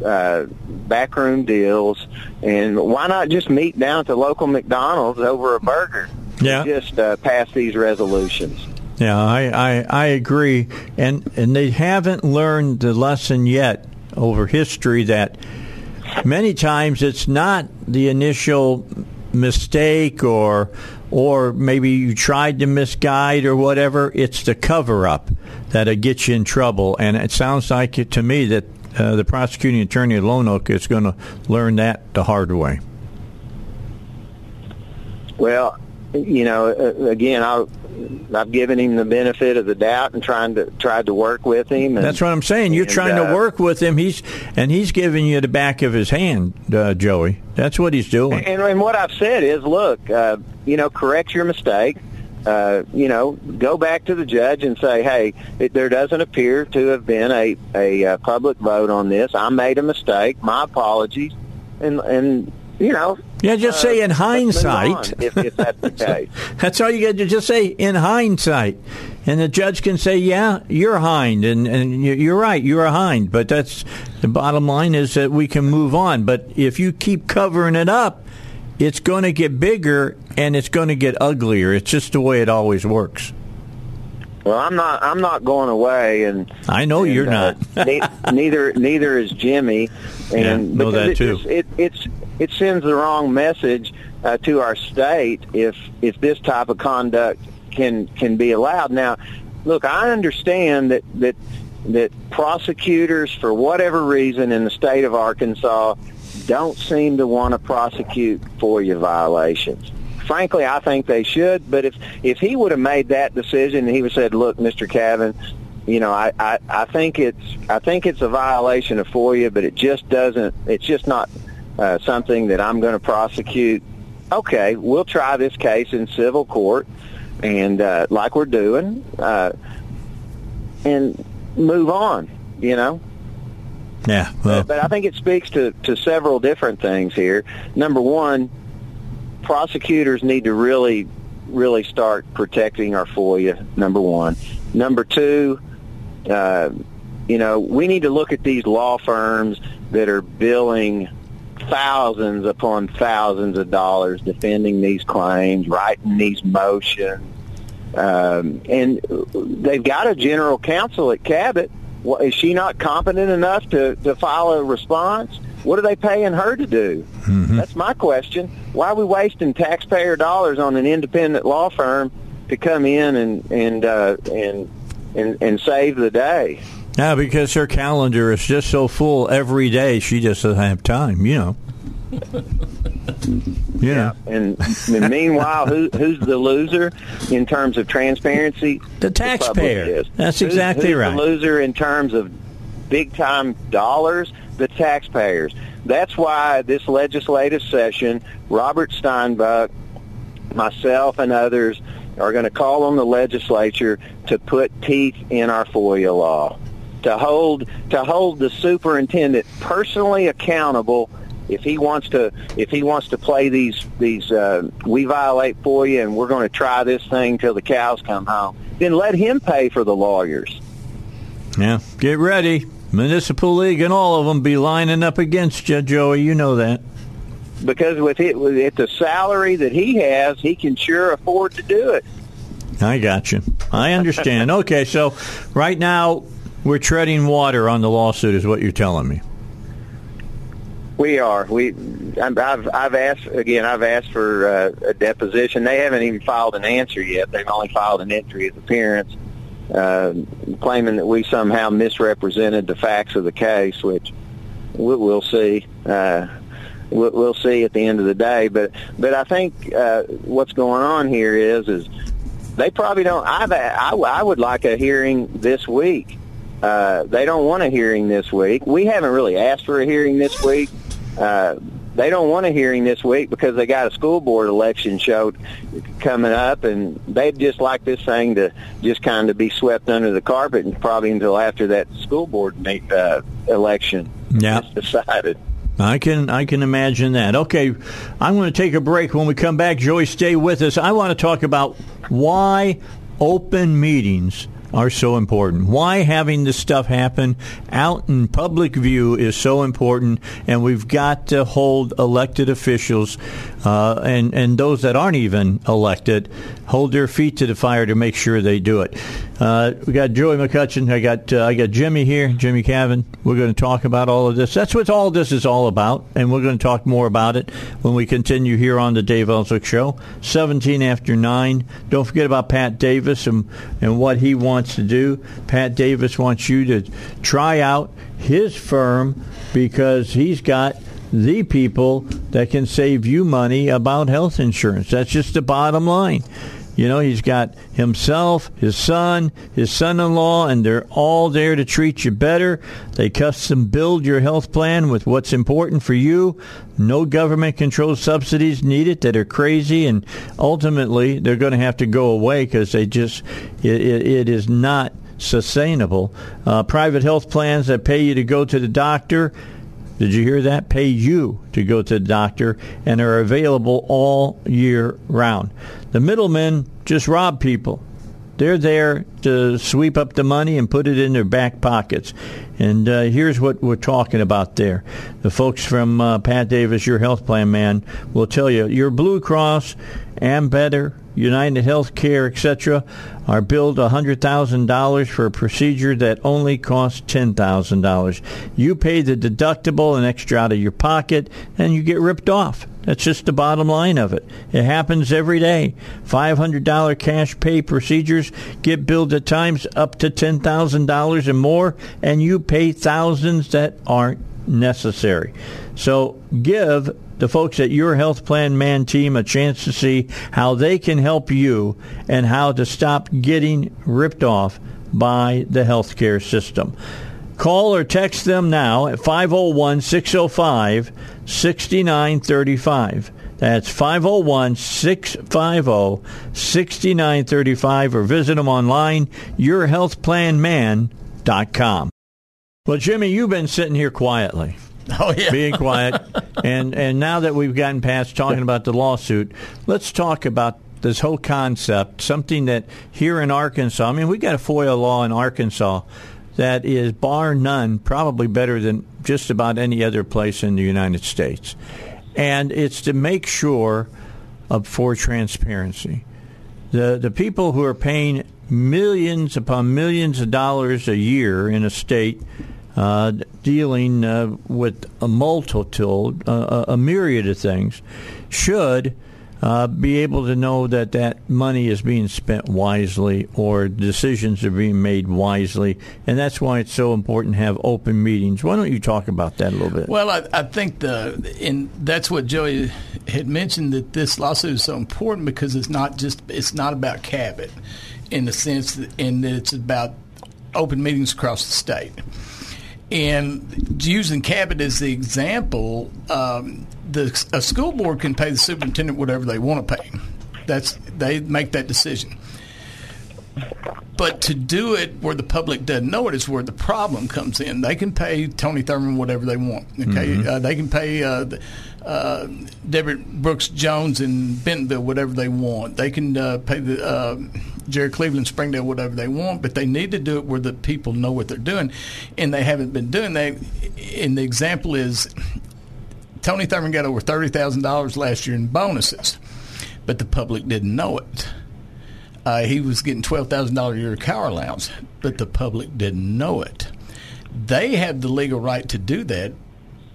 uh, backroom deals, and why not just meet down at the local McDonald's over a burger? Yeah. Just uh, pass these resolutions. Yeah, I, I, I agree, and and they haven't learned the lesson yet over history that many times it's not the initial mistake or or maybe you tried to misguide or whatever. It's the cover up that'll get you in trouble, and it sounds like it to me that uh, the prosecuting attorney at Lonoke is going to learn that the hard way. Well, you know, uh, again, I, I've given him the benefit of the doubt and trying to tried to work with him. And, That's what I'm saying. You're and, trying uh, to work with him. He's and he's giving you the back of his hand, uh, Joey. That's what he's doing. And, and what I've said is, look, uh, you know, correct your mistake. Uh, you know, go back to the judge and say, hey, it, there doesn't appear to have been a, a uh, public vote on this. I made a mistake. My apologies. And, and you know, Yeah, just uh, say in hindsight. if, if that's the case. That's all you got to just say in hindsight, and the judge can say, "Yeah, you're hind, and and you- you're right, you're a hind." But that's the bottom line is that we can move on. But if you keep covering it up, it's going to get bigger and it's going to get uglier. It's just the way it always works. Well, I'm not. I'm not going away, and I know and, you're uh, not. ne- neither neither is Jimmie, and Yeah, know that it too. just- it it's it sends the wrong message uh, to our state if if this type of conduct can can be allowed. Now, look, I understand that that that prosecutors, for whatever reason, in the state of Arkansas, don't seem to want to prosecute FOIA violations frankly, I think they should. But if if he would have made that decision and he would have said, "Look, Mr. Cavan, you know, I, I I think it's I think it's a violation of FOIA, but it just doesn't. It's just not uh, something that I'm going to prosecute." Okay, we'll try this case in civil court, and uh, like we're doing, uh, and move on. You know. Yeah. Well, But, but I think it speaks to, to several different things here. Number one, prosecutors need to really, really start protecting our FOIA, number one. Number two, uh, you know, we need to look at these law firms that are billing thousands upon thousands of dollars defending these claims, writing these motions. Um, and they've got a general counsel at Cabot. Well, is she not competent enough to, to file a response? What are they paying her to do? That's my question. Why are we wasting taxpayer dollars on an independent law firm to come in and and uh, and, and and save the day? yeah, because her calendar is just so full every day, she just doesn't have time. You know. Yeah. And, and meanwhile, who, who's the loser in terms of transparency? The taxpayer. is. That's Who's- exactly who's right. The loser in terms of big time dollars, the taxpayers. That's why this legislative session, Robert Steinbuch, myself, and others are going to call on the legislature to put teeth in our FOIA law, to hold to hold the superintendent personally accountable if he wants to if he wants to play these these uh, we violate FOIA, and we're going to try this thing till the cows come home. Then let him pay for the lawyers. Yeah. Get ready. Municipal League and all of them be lining up against you, Joey. You know that. because with it with it, the salary that he has, he can sure afford to do it. I got you. I understand. okay, so right now we're treading water on the lawsuit, is what you're telling me. We are. We. I've. I've asked again. I've asked for uh, a deposition. They haven't even filed an answer yet. They've only filed an entry of appearance, uh, claiming that we somehow misrepresented the facts of the case, which we'll, we'll see. Uh, we'll, we'll see at the end of the day. But but I think uh, what's going on here is is they probably don't. I've, I I would like a hearing this week. Uh, they don't want a hearing this week. We haven't really asked for a hearing this week. Uh, they don't want a hearing this week because they got a school board election show coming up, and they'd just like this thing to just kind of be swept under the carpet, and probably until after that school board meet, uh, election yeah. is decided. I can I can imagine that. Okay, I'm going to take a break. When we come back, Joey, stay with us. I want to talk about why open meetings are so important. Why having this stuff happen out in public view is so important, and we've got to hold elected officials uh, and and those that aren't even elected hold their feet to the fire to make sure they do it. Uh, we got Joey McCutchen. I got uh, I got Jimmie here, Jimmie Cavan. We're going to talk about all of this. That's what all this is all about, and we're going to talk more about it when we continue here on the Dave Elswick Show. Seventeen after nine. Don't forget about Pat Davis and and what he wants to do. Pat Davis wants you to try out his firm because he's got the people that can save you money about health insurance. That's just the bottom line. You know, he's got himself, his son, his son in law, and they're all there to treat you better. They custom build your health plan with what's important for you. No government controlled subsidies needed that are crazy, and ultimately they're going to have to go away because they just, it, it, it is not sustainable. Uh, private health plans that pay you to go to the doctor did you hear that? Pay you to go to the doctor and are available all year round. The middlemen just rob people. They're there to sweep up the money and put it in their back pockets. And uh, here's what we're talking about there. The folks from uh, Pat Davis, your health plan man, will tell you your Blue Cross, Ambetter, United Healthcare, etc., are billed $100,000 for a procedure that only costs $10,000. You pay the deductible, and extra out of your pocket, and you get ripped off. That's just the bottom line of it. It happens every day. $500 cash pay procedures get billed at times up to $10,000 and more, and you pay thousands that aren't necessary. So give the folks at your health plan man team a chance to see how they can help you and how to stop getting ripped off by the healthcare system. Call or text them now at 501 605 6935. That's 501 650 6935 or visit them online, yourhealthplanman.com. Well, Jimmie, you've been sitting here quietly. Oh yeah, being quiet, and and now that we've gotten past talking about the lawsuit, let's talk about this whole concept. Something that here in Arkansas, I mean, we got a FOIA law in Arkansas that is bar none, probably better than just about any other place in the United States, and it's to make sure of for transparency. The the people who are paying millions upon millions of dollars a year in a state uh, dealing uh, with a multitude, uh, a myriad of things, should uh, be able to know that that money is being spent wisely or decisions are being made wisely. And that's why it's so important to have open meetings. Why don't you talk about that a little bit? Well, I, I think the and that's what Joey had mentioned that this lawsuit is so important because it's not just it's not about Cabot in the sense that, and that it's about open meetings across the state. And using Cabot as the example, um, the a school board can pay the superintendent whatever they want to pay. That's they make that decision. But to do it where the public doesn't know it is where the problem comes in. They can pay Tony Thurman whatever they want. Okay, mm-hmm. uh, they can pay uh, uh, Deborah Brooks Jones in Bentonville whatever they want. They can uh, pay the uh, Jerry Cleveland Springdale whatever they want, but they need to do it where the people know what they're doing, and they haven't been doing that. And the example is Tony Thurman got over thirty thousand dollars last year in bonuses, but the public didn't know it uh, he was getting twelve thousand dollars a year car allowance, but the public didn't know it. They have the legal right to do that,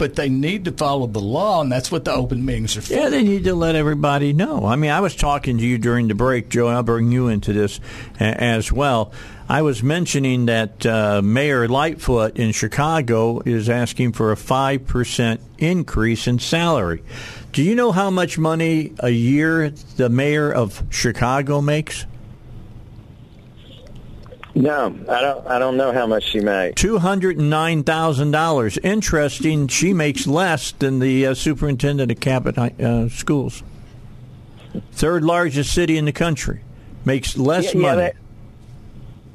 but they need to follow the law, and that's what the open meetings are for. Yeah, they need to let everybody know. I mean, I was talking to you during the break, Joe. I'll bring you into this as well. I was mentioning that uh, Mayor Lightfoot in Chicago is asking for a 5% increase in salary. Do you know how much money a year the mayor of Chicago makes? No, I don't. I don't know how much she makes. Two hundred and nine thousand dollars. Interesting. She makes less than the uh, superintendent of Cabot uh, Schools. Third largest city in the country makes less yeah, money. Yeah, that,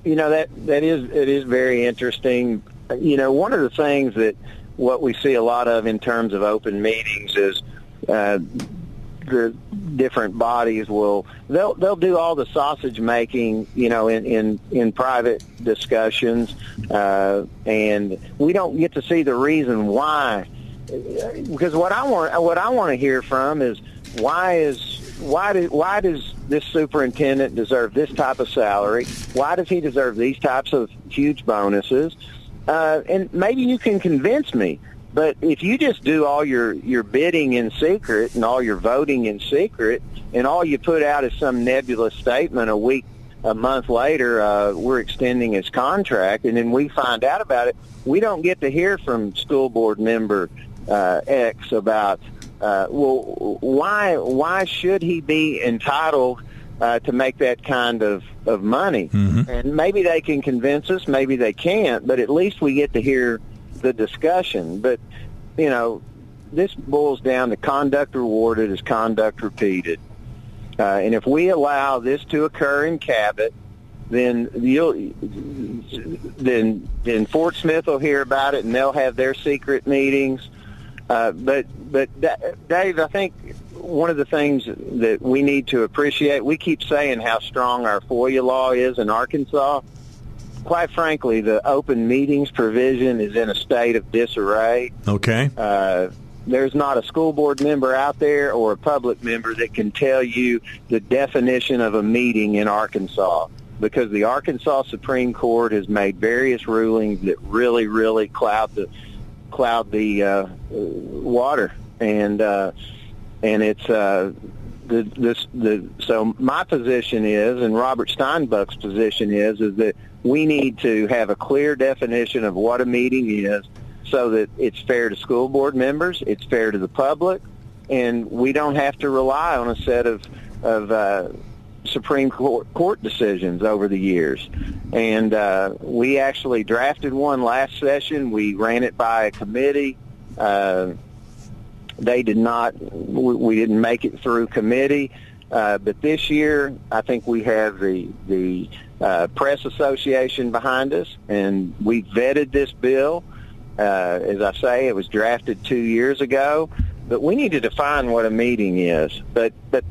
you know that that is it is very interesting. You know, one of the things that what we see a lot of in terms of open meetings is uh, the different bodies will they'll they'll do all the sausage making you know in in in private discussions uh and we don't get to see the reason why. Because what I want what I want to hear from is why is why do, why does this superintendent deserve this type of salary? Why does he deserve these types of huge bonuses? Uh and maybe you can convince me but if you just do all your, your bidding in secret and all your voting in secret, and all you put out is some nebulous statement a week, a month later, uh, we're extending his contract, and then we find out about it, we don't get to hear from school board member uh, X about, uh, well, why why should he be entitled uh, to make that kind of, of money? Mm-hmm. And maybe they can convince us, maybe they can't, but at least we get to hear the discussion. But, you know, this boils down to conduct rewarded is conduct repeated. Uh, and if we allow this to occur in Cabot, then you'll then then Fort Smith will hear about it and they'll have their secret meetings. Uh, but but Dave, I think one of the things that we need to appreciate, we keep saying how strong our FOIA law is in Arkansas quite frankly, the open meetings provision is in a state of disarray. Okay. Uh, there's not a school board member out there or a public member that can tell you the definition of a meeting in Arkansas because the Arkansas Supreme Court has made various rulings that really, really cloud the cloud the uh, water, and uh, and it's uh, the this the so my position is, and Robert Steinbuch's position is, is that we need to have a clear definition of what a meeting is so that it's fair to school board members, it's fair to the public, and we don't have to rely on a set of, of uh, Supreme Court, Court decisions over the years. And uh, we actually drafted one last session. We ran it by a committee. Uh, they did not, we, we didn't make it through committee. Uh, but this year, I think we have the the uh, press association behind us, and we vetted this bill. Uh, as I say, it was drafted two years ago, but we need to define what a meeting is. But but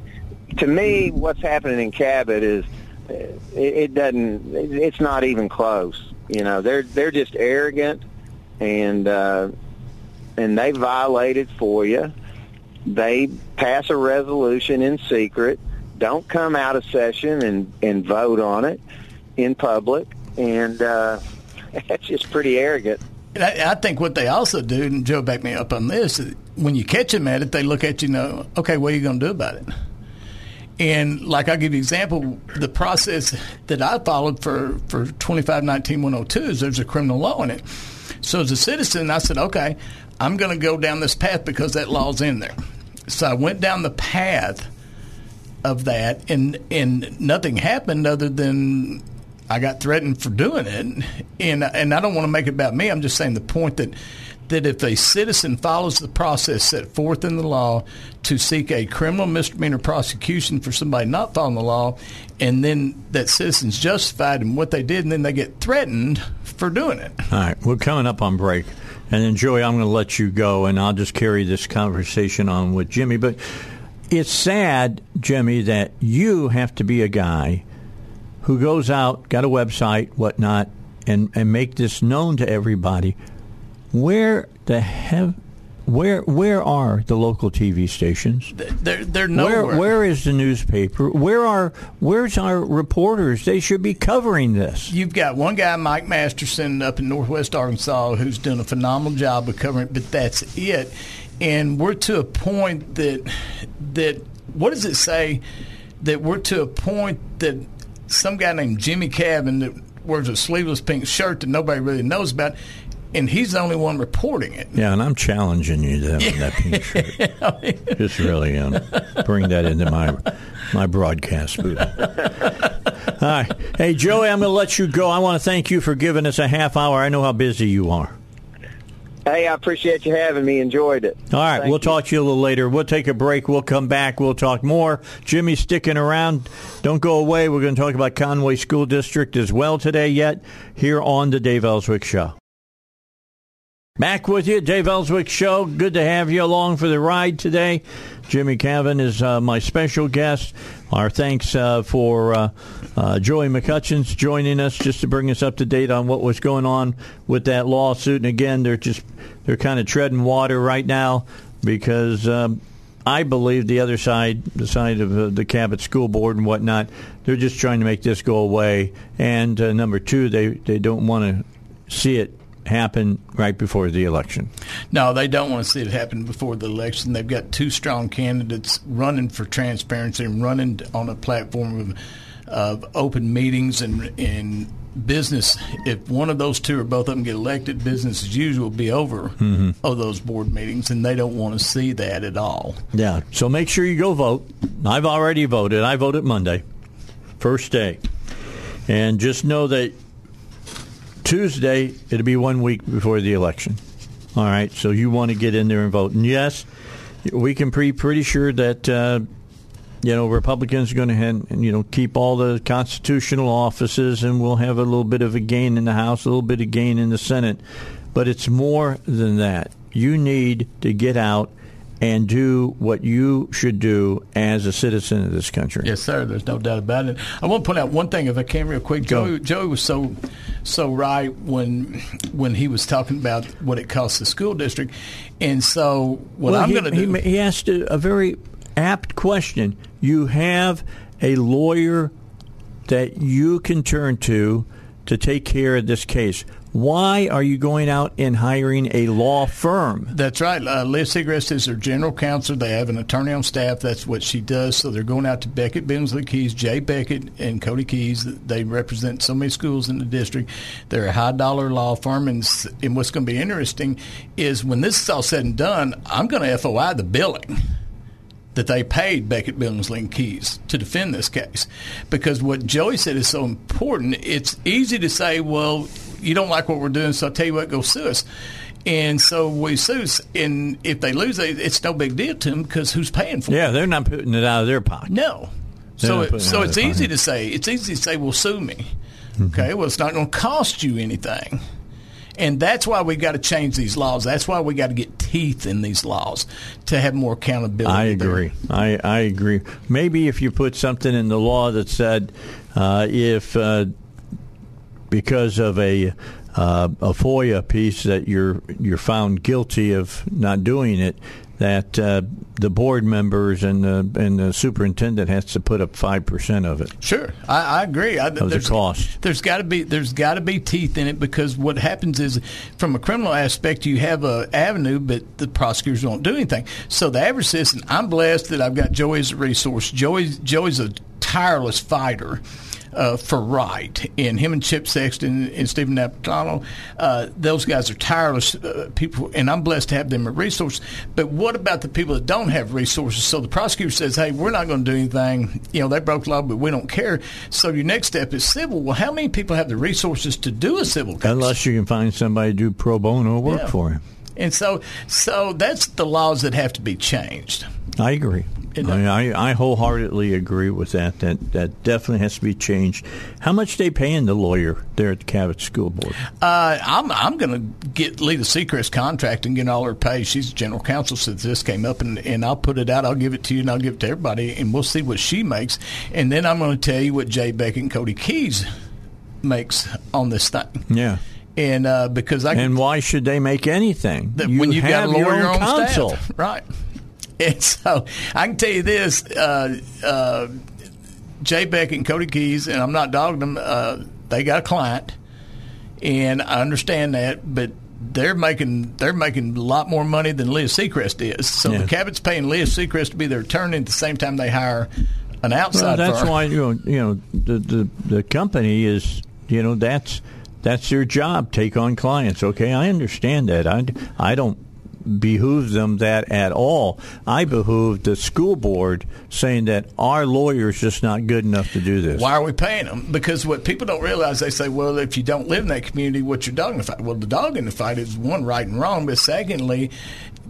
to me, what's happening in Cabot is uh, it, it doesn't. It's not even close. You know, they're they're just arrogant, and uh, and they violated FOIA they pass a resolution in secret, don't come out of session and, and vote on it in public, and uh, that's just pretty arrogant. I, I think what they also do, and Joe back me up on this, when you catch them at it, they look at you and know, okay, what are you going to do about it? And like I'll give you an example, the process that I followed for, for 2519-102 is there's a criminal law in it. So as a citizen, I said, okay, I'm going to go down this path because that law's in there. So I went down the path of that, and and nothing happened other than I got threatened for doing it. And and I don't want to make it about me. I'm just saying the point that that if a citizen follows the process set forth in the law to seek a criminal misdemeanor prosecution for somebody not following the law, and then that citizen's justified in what they did, and then they get threatened for doing it. All right, we're coming up on break. And then, Joey, I'm going to let you go, and I'll just carry this conversation on with Jimmie. But it's sad, Jimmie, that you have to be a guy who goes out, got a website, whatnot, and, and make this known to everybody. Where the hev- Where where are the local TV stations? They're they're nowhere. Where where is the newspaper? Where are where's our reporters? They should be covering this. You've got one guy, Mike Masterson, up in Northwest Arkansas, who's done a phenomenal job of covering it, but that's it. And we're to a point that that what does it say? That we're to a point that some guy named Jimmie Cavan that wears a sleeveless pink shirt that nobody really knows about and he's the only one reporting it. Yeah, and I'm challenging you to that, that pink shirt. Just really um, bring that into my my broadcast booth. All right, hey Joey, I'm going to let you go. I want to thank you for giving us a half hour. I know how busy you are. Hey, I appreciate you having me. Enjoyed it. All right, Thank we'll you. talk to you a little later. We'll take a break. We'll come back. We'll talk more. Jimmie's sticking around. Don't go away. We're going to talk about Conway School District as well today yet here on the Dave Elswick Show. Back with you, Dave Elswick Show. Good to have you along for the ride today. Jimmie Cavan is uh, my special guest. Our thanks uh, for uh, uh, Joey McCutchen's joining us just to bring us up to date on what was going on with that lawsuit. And again, they're just they're kind of treading water right now because um, I believe the other side, the side of uh, the Cabot School Board and whatnot, they're just trying to make this go away. And uh, number two, they they don't want to see it happen right before the election. No, they don't want to see it happen before the election. They've got two strong candidates running for transparency and running on a platform of, of open meetings and, and business. If one of those two or both of them get elected, business as usual will be over Mm-hmm. of those board meetings, and they don't want to see that at all. Yeah. So make sure you go vote. I've already voted. I voted Monday, first day. And just know that Tuesday, it'll be one week before the election. All right. So you want to get in there and vote. And yes, we can be pretty sure that, uh, you know, Republicans are going to, you know, keep all the constitutional offices and we'll have a little bit of a gain in the House, a little bit of gain in the Senate. But it's more than that. You need to get out and do what you should do as a citizen of this country. Yes, sir. There's no doubt about it. I want to point out one thing, if I can, real quick. Joey, Joey was so so right when when he was talking about what it costs the school district, and so what Well, I'm going to do. He, he asked a, a very apt question. You have a lawyer that you can turn to to take care of this case. Why are you going out and hiring a law firm? That's right. Uh, Liz Segrest is their general counsel. They have an attorney on staff. That's what she does. So they're going out to Bequette, Billingsley, Kees, Jay Bequette, and Cody Kees. They represent so many schools in the district. They're a high dollar law firm. And, and what's going to be interesting is when this is all said and done, I'm going to FOI the billing that they paid Bequette, Billingsley, and Kees to defend this case. Because what Joey said is so important. It's easy to say, well, you don't like what we're doing, so I'll tell you what, go sue us. And so we sue, us, and if they lose, they- it's no big deal to them because who's paying for it? Yeah, they're not putting it out of their pocket. No. They're So it so it's easy pocket. to say. It's easy to say, well, sue me. Mm-hmm. Okay. Well, it's not going to cost you anything. And that's why we got to change these laws. That's why we got to get teeth in these laws to have more accountability. I agree. I, I agree. Maybe if you put something in the law that said uh, if uh, because of a uh, a FOIA piece that you're you're found guilty of not doing it, that uh, the board members and the and the superintendent has to put up five percent of it. Sure, I, I agree. I, the cost. There's got to be there's got to be teeth in it because what happens is, from a criminal aspect, you have a avenue, but the prosecutors don't do anything. So the average citizen, I'm blessed that I've got Joey as a resource. Joey Joey's a tireless fighter. Uh, for right, and him and Chip Sexton and Stephen Napolitano, uh, those guys are tireless uh, people, and I'm blessed to have them as resource. But what about the people that don't have resources? So the prosecutor says, "Hey, we're not going to do anything. You know, they broke the law, but we don't care." So your next step is civil. Well, how many people have the resources to do a civil case? Unless you can find somebody to do pro bono work Yeah. for him. And so, so that's the laws that have to be changed. I agree. I, mean, I, I wholeheartedly agree with that. That that definitely has to be changed. How much they paying the lawyer there at the Cabot School Board? Uh, I'm I'm going to get Lita Seacrest contract and get all her pay. She's general counsel since this came up, and, and I'll put it out. I'll give it to you, and I'll give it to everybody, and we'll see what she makes. And then I'm going to tell you what Jay Bequette and Cody Kees makes on this thing. Yeah. And uh, because I and why should they make anything? That when you've got a lawyer on counsel, staff, right? And so I can tell you this: uh, uh, Jay Beck and Cody Kees, and I'm not dogging them. Uh, they got a client, and I understand that, but they're making they're making a lot more money than Leah Seacrest is. So yeah. the Cabot's paying Leah Seacrest to be their attorney at the same time they hire an outside. Well, that's firm. why you know you know the, the the company is you know that's that's their job. Take on clients. Okay, I understand that. I I don't behoove them that at all. I behoove the school board saying that our lawyer's just not good enough to do this. Why are we paying them? Because what people don't realize, they say, well, if you don't live in that community, what's your dog in the fight? Well, the dog in the fight is one, right and wrong, but secondly,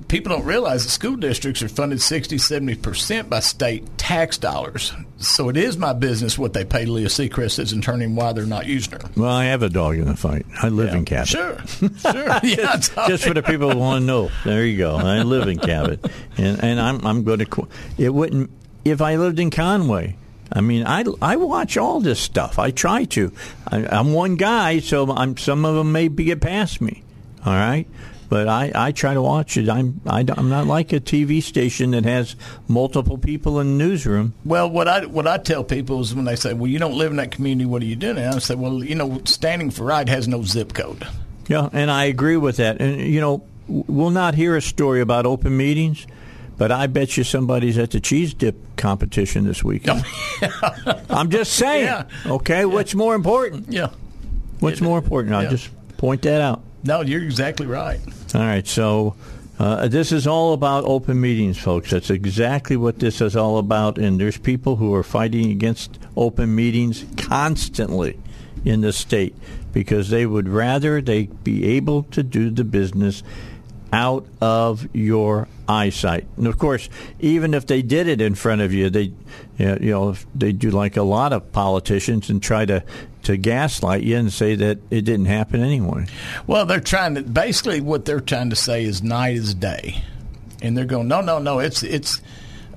people don't realize that school districts are funded 60, 70% by state tax dollars. So it is my business what they pay Leah Seacrest as attorney and why they're not using her. Well, I have a dog in the fight. I live yeah. in Cabot. Sure, sure. yeah, just, just for the people who want to know. There you go. I live in Cabot. And, and I'm, I'm going to, it wouldn't, if I lived in Conway, I mean, I, I watch all this stuff. I try to. I, am one guy, so I'm, some of them may get past me. All right, but I, I try to watch it. I'm I, am i am not like a TV station that has multiple people in the newsroom. Well, what I what I tell people is when they say, "Well, you don't live in that community. What are you doing?" And I say, "Well, you know, Standing for Right has no zip code." Yeah, and I agree with that. And you know, we'll not hear a story about open meetings. But I bet you somebody's at the cheese dip competition this weekend. I'm just saying. Yeah. Okay, yeah. what's more important? Yeah. What's more important? I'll just point that out. No, you're exactly right. All right, so uh, this is all about open meetings, folks. That's exactly what this is all about. And there's people who are fighting against open meetings constantly in the state because they would rather they be able to do the business out of your eyesight. And of course, even if they did it in front of you, they, you know, they do like a lot of politicians and try to to gaslight you and say that it didn't happen anyway. Well, they're trying to basically what they're trying to say is night is day, and they're going, no, no, no, it's it's.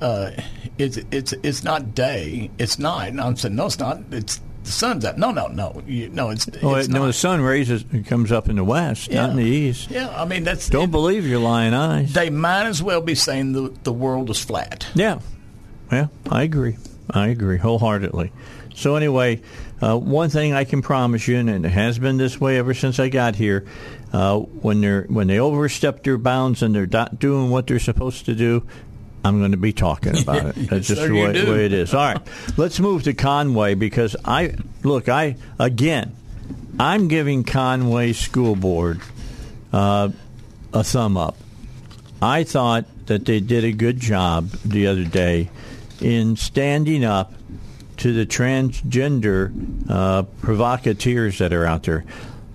Uh, it's it's it's not day, it's night. And I'm saying no, it's not. It's the sun's up. No, no, no, you, no. It's, oh, it's no. The sun raises, and comes up in the west, yeah. not in the east. Yeah, I mean that's. Don't it, believe your lying eyes. They might as well be saying the the world is flat. Yeah, yeah, I agree. I agree wholeheartedly. So anyway, uh, one thing I can promise you, and it has been this way ever since I got here, uh, when they're when they overstep their bounds and they're not doing what they're supposed to do, I'm going to be talking about it. That's just the way, way, it is. All right, let's move to Conway because I look. I again, I'm giving Conway School Board uh, a thumb up. I thought that they did a good job the other day in standing up to the transgender uh, provocateurs that are out there.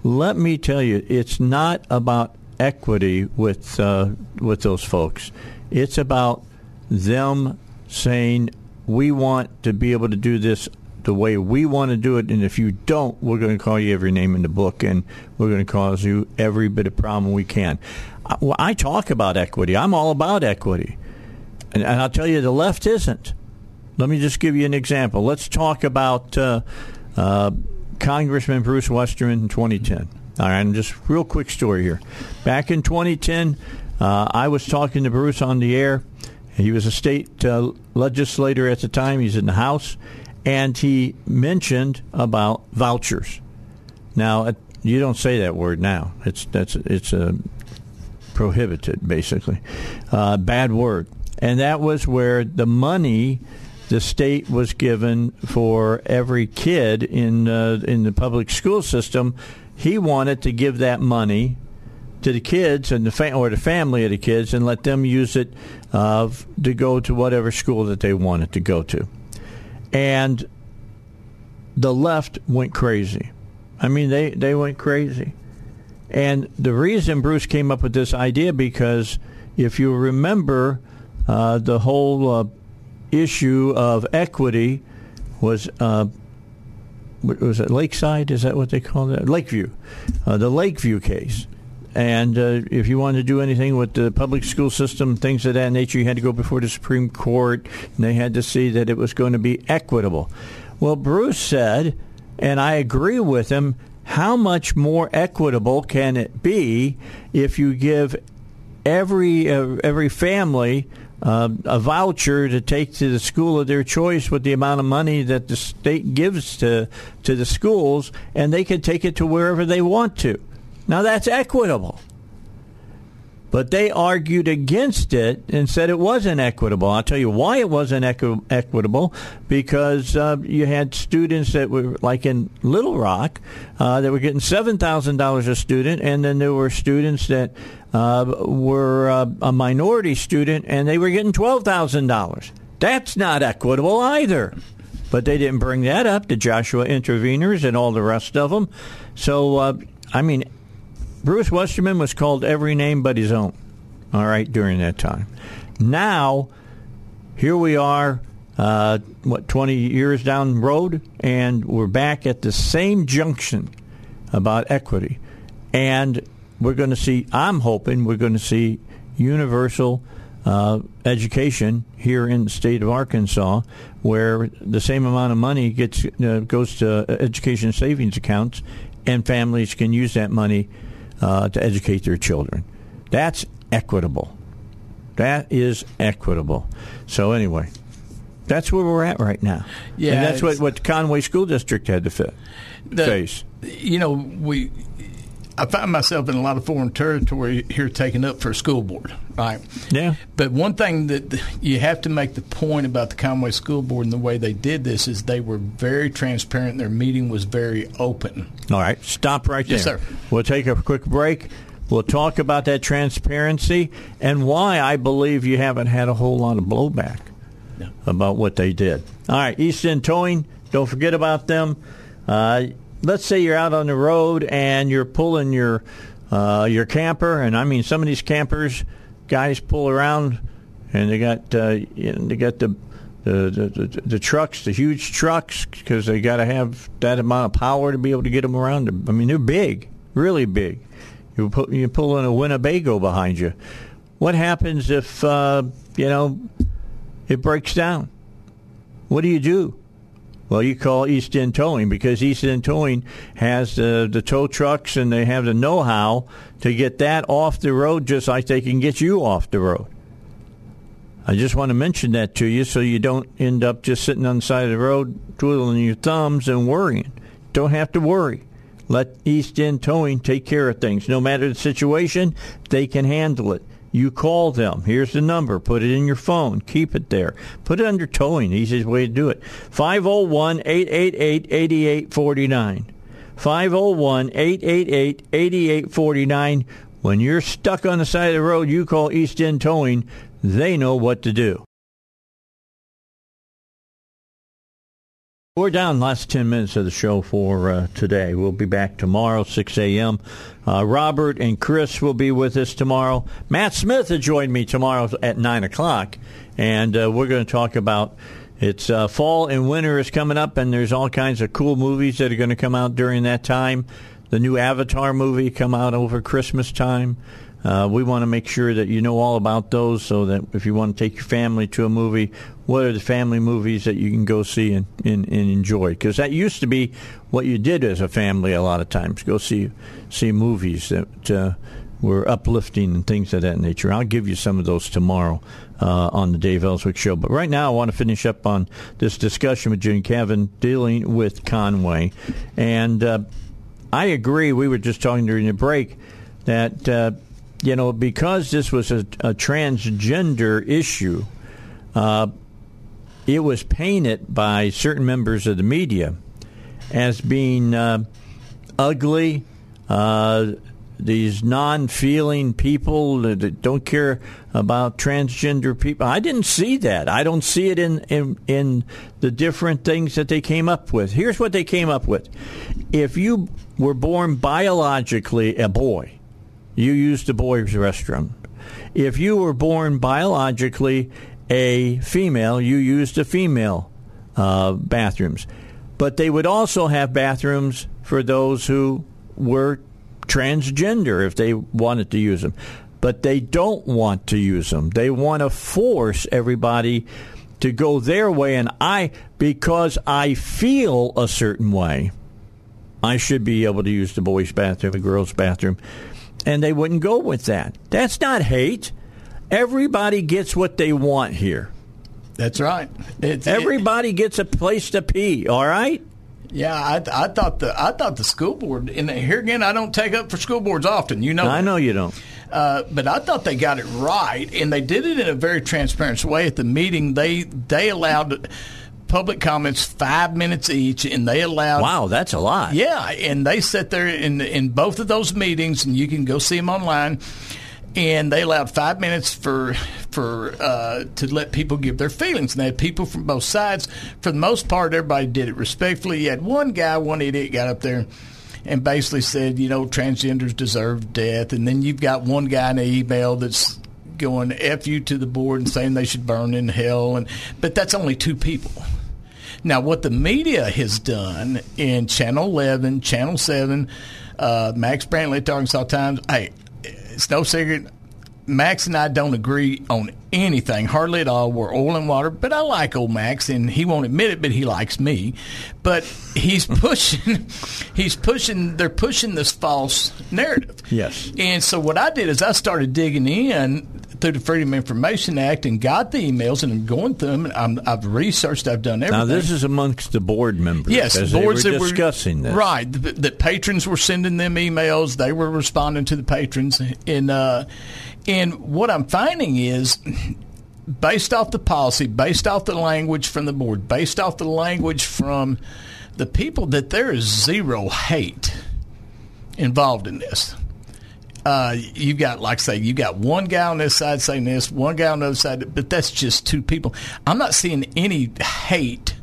Let me tell you, it's not about equity with uh, with those folks. It's about them saying we want to be able to do this the way we want to do it, and if you don't, we're going to call you every name in the book, and we're going to cause you every bit of problem we can. I, well, I talk about equity. I'm all about equity, and, and I'll tell you, the left isn't. Let me just give you an example. Let's talk about uh, uh, Congressman Bruce Westerman in 2010. All right, and just real quick story here. Back in 2010, uh, I was talking to Bruce on the air he was a state uh, legislator at the time. He's in the House, and he mentioned about vouchers. Now, you don't say that word now. It's that's it's a prohibited, basically, uh, bad word. And that was where the money the state was given for every kid in uh, in the public school system. He wanted to give that money to the kids and the fa- or the family of the kids and let them use it uh, to go to whatever school that they wanted to go to. And the left went crazy. I mean, they, they went crazy. And the reason Bruce came up with this idea because if you remember uh, the whole uh, issue of equity was uh, was it Lakeside? Is that what they call it? Lakeview, uh, the Lakeview case, and uh, if you wanted to do anything with the public school system, things of that nature, you had to go before the Supreme Court, and they had to see that it was going to be equitable. Well, Bruce said, and I agree with him, how much more equitable can it be if you give every uh, every family uh, a voucher to take to the school of their choice with the amount of money that the state gives to to the schools, and they can take it to wherever they want to. Now that's equitable. But they argued against it and said it wasn't equitable. I'll tell you why it wasn't equi- equitable because uh, you had students that were like in Little Rock uh, that were getting seven thousand dollars a student, and then there were students that uh, were uh, a minority student and they were getting twelve thousand dollars. That's not equitable either. But they didn't bring that up. The Joshua interveners and all the rest of them. So uh, I mean, Bruce Westerman was called every name but his own, all right, during that time. Now, here we are, uh, what, 20 years down the road, and we're back at the same junction about equity. And we're going to see, I'm hoping we're going to see universal uh, education here in the state of Arkansas, where the same amount of money gets uh, goes to education savings accounts, and families can use that money uh, to educate their children. That's equitable. That is equitable. So anyway, that's where we're at right now. Yeah, and that's what what Conway School District had to fit, the, face. You know, we. I find myself in a lot of foreign territory here taken up for a school board, right? Yeah. But one thing that you have to make the point about the Conway School Board and the way they did this is they were very transparent. Their meeting was very open. All right, stop right Yes, there. sir. We'll take a quick break. We'll talk about that transparency and why I believe you haven't had a whole lot of blowback about what they did. All right, East End Towing, don't forget about them. Uh, let's say you're out on the road and you're pulling your uh, your camper, and I mean some of these campers, guys pull around and they got uh, they got the the, the, the, trucks, the huge trucks, because they got to have that amount of power to be able to get them around. I mean, they're big, really big. You put you pull in a Winnebago behind you. What happens if uh, you know it breaks down? What do you do? Well, you call East End Towing because East End Towing has the the tow trucks and they have the know-how to get that off the road, just like they can get you off the road. I just want to mention that to you so you don't end up just sitting on the side of the road twiddling your thumbs and worrying. Don't have to worry. Let East End Towing take care of things. No matter the situation, they can handle it. You call them. Here's the number. Put it in your phone. Keep it there. Put it under towing. Easiest way to do it. 501 888 8849. 501 888 8849. When you're stuck on the side of the road, you call East End Towing. They know what to do. We're down last 10 minutes of the show for uh, today. We'll be back tomorrow, 6 a.m. Uh, Robert and Chris will be with us tomorrow. Matt Smith will join me tomorrow at 9 o'clock, and uh, we're going to talk about it's uh, fall and winter is coming up, and there's all kinds of cool movies that are going to come out during that time. The new Avatar movie come out over Christmas time. Uh, we want to make sure that you know all about those so that if you want to take your family to a movie, what are the family movies that you can go see and, and, and enjoy? Because that used to be what you did as a family a lot of times go see see movies that uh, were uplifting and things of that nature. I'll give you some of those tomorrow uh, on the Dave Elswick Show. But right now, I want to finish up on this discussion with Jim Cavan dealing with Conway. And uh, I agree, we were just talking during the break that uh, you know, because this was a, a transgender issue, uh, it was painted by certain members of the media as being uh, ugly, uh, these non-feeling people that don't care about transgender people. I didn't see that. I don't see it in, in in the different things that they came up with. Here's what they came up with: If you were born biologically a boy, you used the boys' restroom. If you were born biologically a female, you used the female uh, bathrooms. But they would also have bathrooms for those who were transgender if they wanted to use them. But they don't want to use them. They want to force everybody to go their way. And I, because I feel a certain way, I should be able to use the boys' bathroom, the girls' bathroom. And they wouldn't go with that. That's not hate. Everybody gets what they want here. That's right. It's, Everybody it, gets a place to pee. All right. Yeah, I, I, thought the I thought the school board. And here again, I don't take up for school boards often. You know, I know you don't. Uh, but I thought they got it right, and they did it in a very transparent way. At the meeting, they they allowed public comments five minutes each, and they allowed. Wow, that's a lot. Yeah, and they sat there in in both of those meetings, and you can go see them online. And they allowed five minutes for for uh, to let people give their feelings, and they had people from both sides. For the most part, everybody did it respectfully. You had one guy, one idiot, got up there and basically said, you know, transgenders deserve death, and then you've got one guy in the email that's going f you to the board and saying they should burn in hell, and but that's only two people. Now, what the media has done in Channel 11, Channel 7, uh, Max Brantley at the Arkansas Times, hey, it's no secret. Max and I don't agree on anything, hardly at all. We're oil and water, but I like old Max, and he won't admit it, but he likes me. But he's pushing, he's pushing, they're pushing this false narrative. Yes. And so what I did is I started digging in through the Freedom of Information Act and got the emails and I'm going through them. And i have researched, I've done everything. Now this is amongst the board members. Yes, boards that were discussing were, this. Right, that, that patrons were sending them emails. They were responding to the patrons, and uh, and what I'm finding is based off the policy, based off the language from the board, based off the language from the people, that there is zero hate involved in this. Uh, you've got, like I say, you've got one guy on this side saying this, one guy on the other side, but that's just two people. I'm not seeing any hate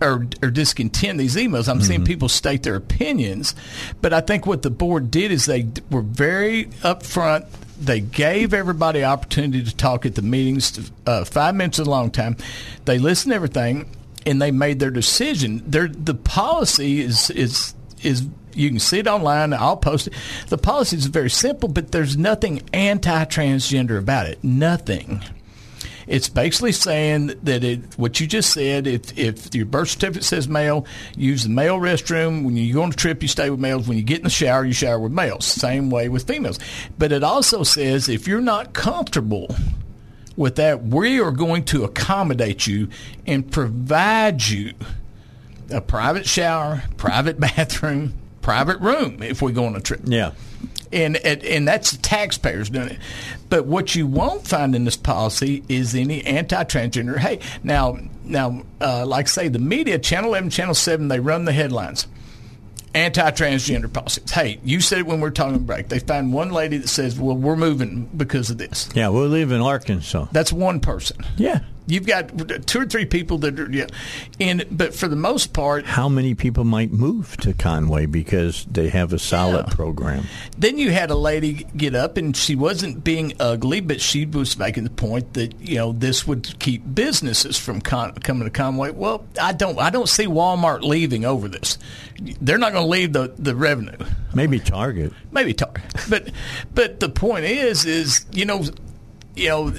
or, or discontent these emails. I'm mm-hmm. seeing people state their opinions, but I think what the board did is they were very upfront they gave everybody opportunity to talk at the meetings, uh, five minutes is a long time. They listened to everything, and they made their decision. Their the policy is is is you can see it online. I'll post it. The policy is very simple, but there's nothing anti-transgender about it. Nothing. It's basically saying that it, what you just said, if, if your birth certificate says male, use the male restroom. When you go on a trip, you stay with males. When you get in the shower, you shower with males. Same way with females. But it also says if you're not comfortable with that, we are going to accommodate you and provide you a private shower, private bathroom, private room if we go on a trip. Yeah and and that's the taxpayers doing it. But what you won't find in this policy is any anti-transgender. Hey, now now, uh, like say the media, Channel Eleven, Channel Seven, they run the headlines. Anti-transgender policies. Hey, you said it when we were talking break. They find one lady that says, "Well, we're moving because of this." Yeah, live in Arkansas. That's one person. Yeah, You've got two or three people that are, yeah, and but for the most part, how many people might move to Conway because they have a solid yeah. program? Then you had a lady get up, and she wasn't being ugly, but she was making the point that you know this would keep businesses from con- coming to Conway. Well, I don't, I don't see Walmart leaving over this. They're not going to leave the the revenue. Maybe Target. Maybe Target, but but the point is, is you know you know,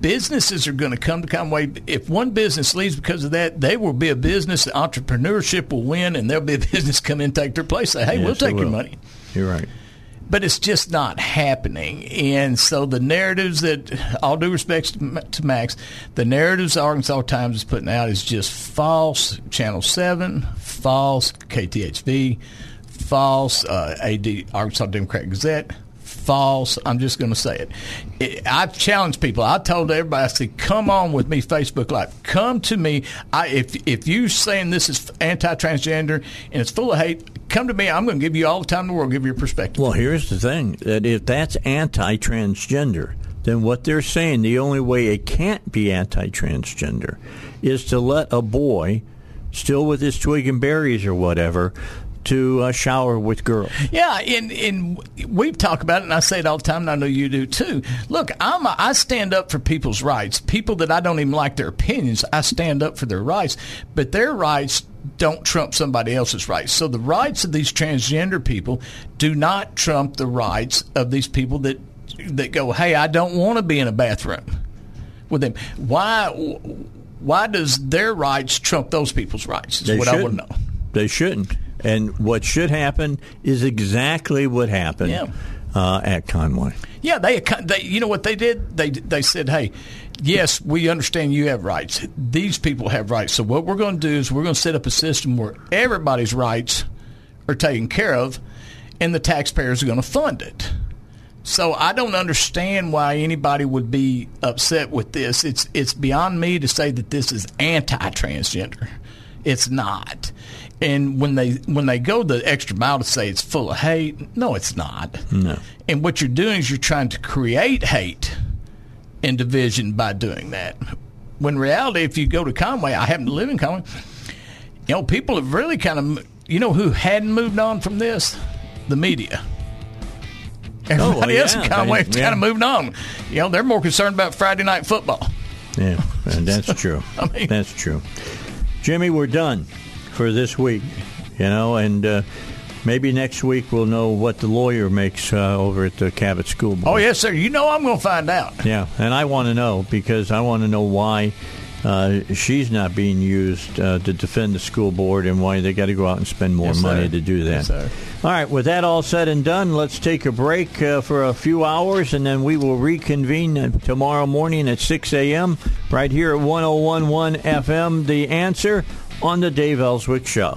businesses are going to come to Conway. If one business leaves because of that, they will be a business. The Entrepreneurship will win, and there'll be a business come in and take their place. Say, hey, yes, we'll take will. your money. You're right. But it's just not happening. And so the narratives that, all due respect to Max, the narratives Arkansas Times is putting out is just false. Channel 7, false. KTHV, false. Uh, AD, Arkansas Democrat Gazette, false. I'm just going to say it. it. I've challenged people. I told everybody, I said, come on with me, Facebook Live. Come to me. I, if if you saying this is anti-transgender and it's full of hate, come to me. I'm going to give you all the time in the world. Give you your perspective. Well, here's the thing: that if that's anti-transgender, then what they're saying, the only way it can't be anti-transgender, is to let a boy, still with his twig and berries or whatever, to uh, shower with girls. Yeah, and and we've talked about it, and I say it all the time, and I know you do too. Look, I'm a, I stand up for people's rights. People that I don't even like their opinions, I stand up for their rights, but their rights don't trump somebody else's rights. So the rights of these transgender people do not trump the rights of these people that that go, "Hey, I don't want to be in a bathroom with them." Why? Why does their rights trump those people's rights? Is they what shouldn't. I want to know. They shouldn't. And what should happen is exactly what happened Yeah. uh, at Conway. Yeah, they, they, you know what they did? They, they said, hey, yes, we understand you have rights. These people have rights. So what we're going to do is we're going to set up a system where everybody's rights are taken care of, and the taxpayers are going to fund it. So I don't understand why anybody would be upset with this. It's it's beyond me to say that this is anti-transgender. It's not. And when they when they go the extra mile to say it's full of hate, no, it's not. No. And what you're doing is you're trying to create hate and division by doing that. When in reality, if you go to Conway, I happen to live in Conway. You know, people have really kind of, you know, who hadn't moved on from this, the media. Oh, Everybody well, else in Conway has yeah. kind of moved on. You know, they're more concerned about Friday night football. Yeah, and that's true. I mean- that's true. Jimmie, we're done for this week. You know, and uh, maybe next week we'll know what the lawyer makes uh, over at the Cabot School Board. Oh, yes, sir. You know I'm going to find out. Yeah, and I want to know because I want to know why uh, she's not being used uh, to defend the school board and why they got to go out and spend more Yes, money to do that. Yes, sir. All right, with that all said and done, let's take a break uh, for a few hours and then we will reconvene uh, tomorrow morning at 6 a.m. right here at 1011 FM. The answer on the Dave Elswick Show.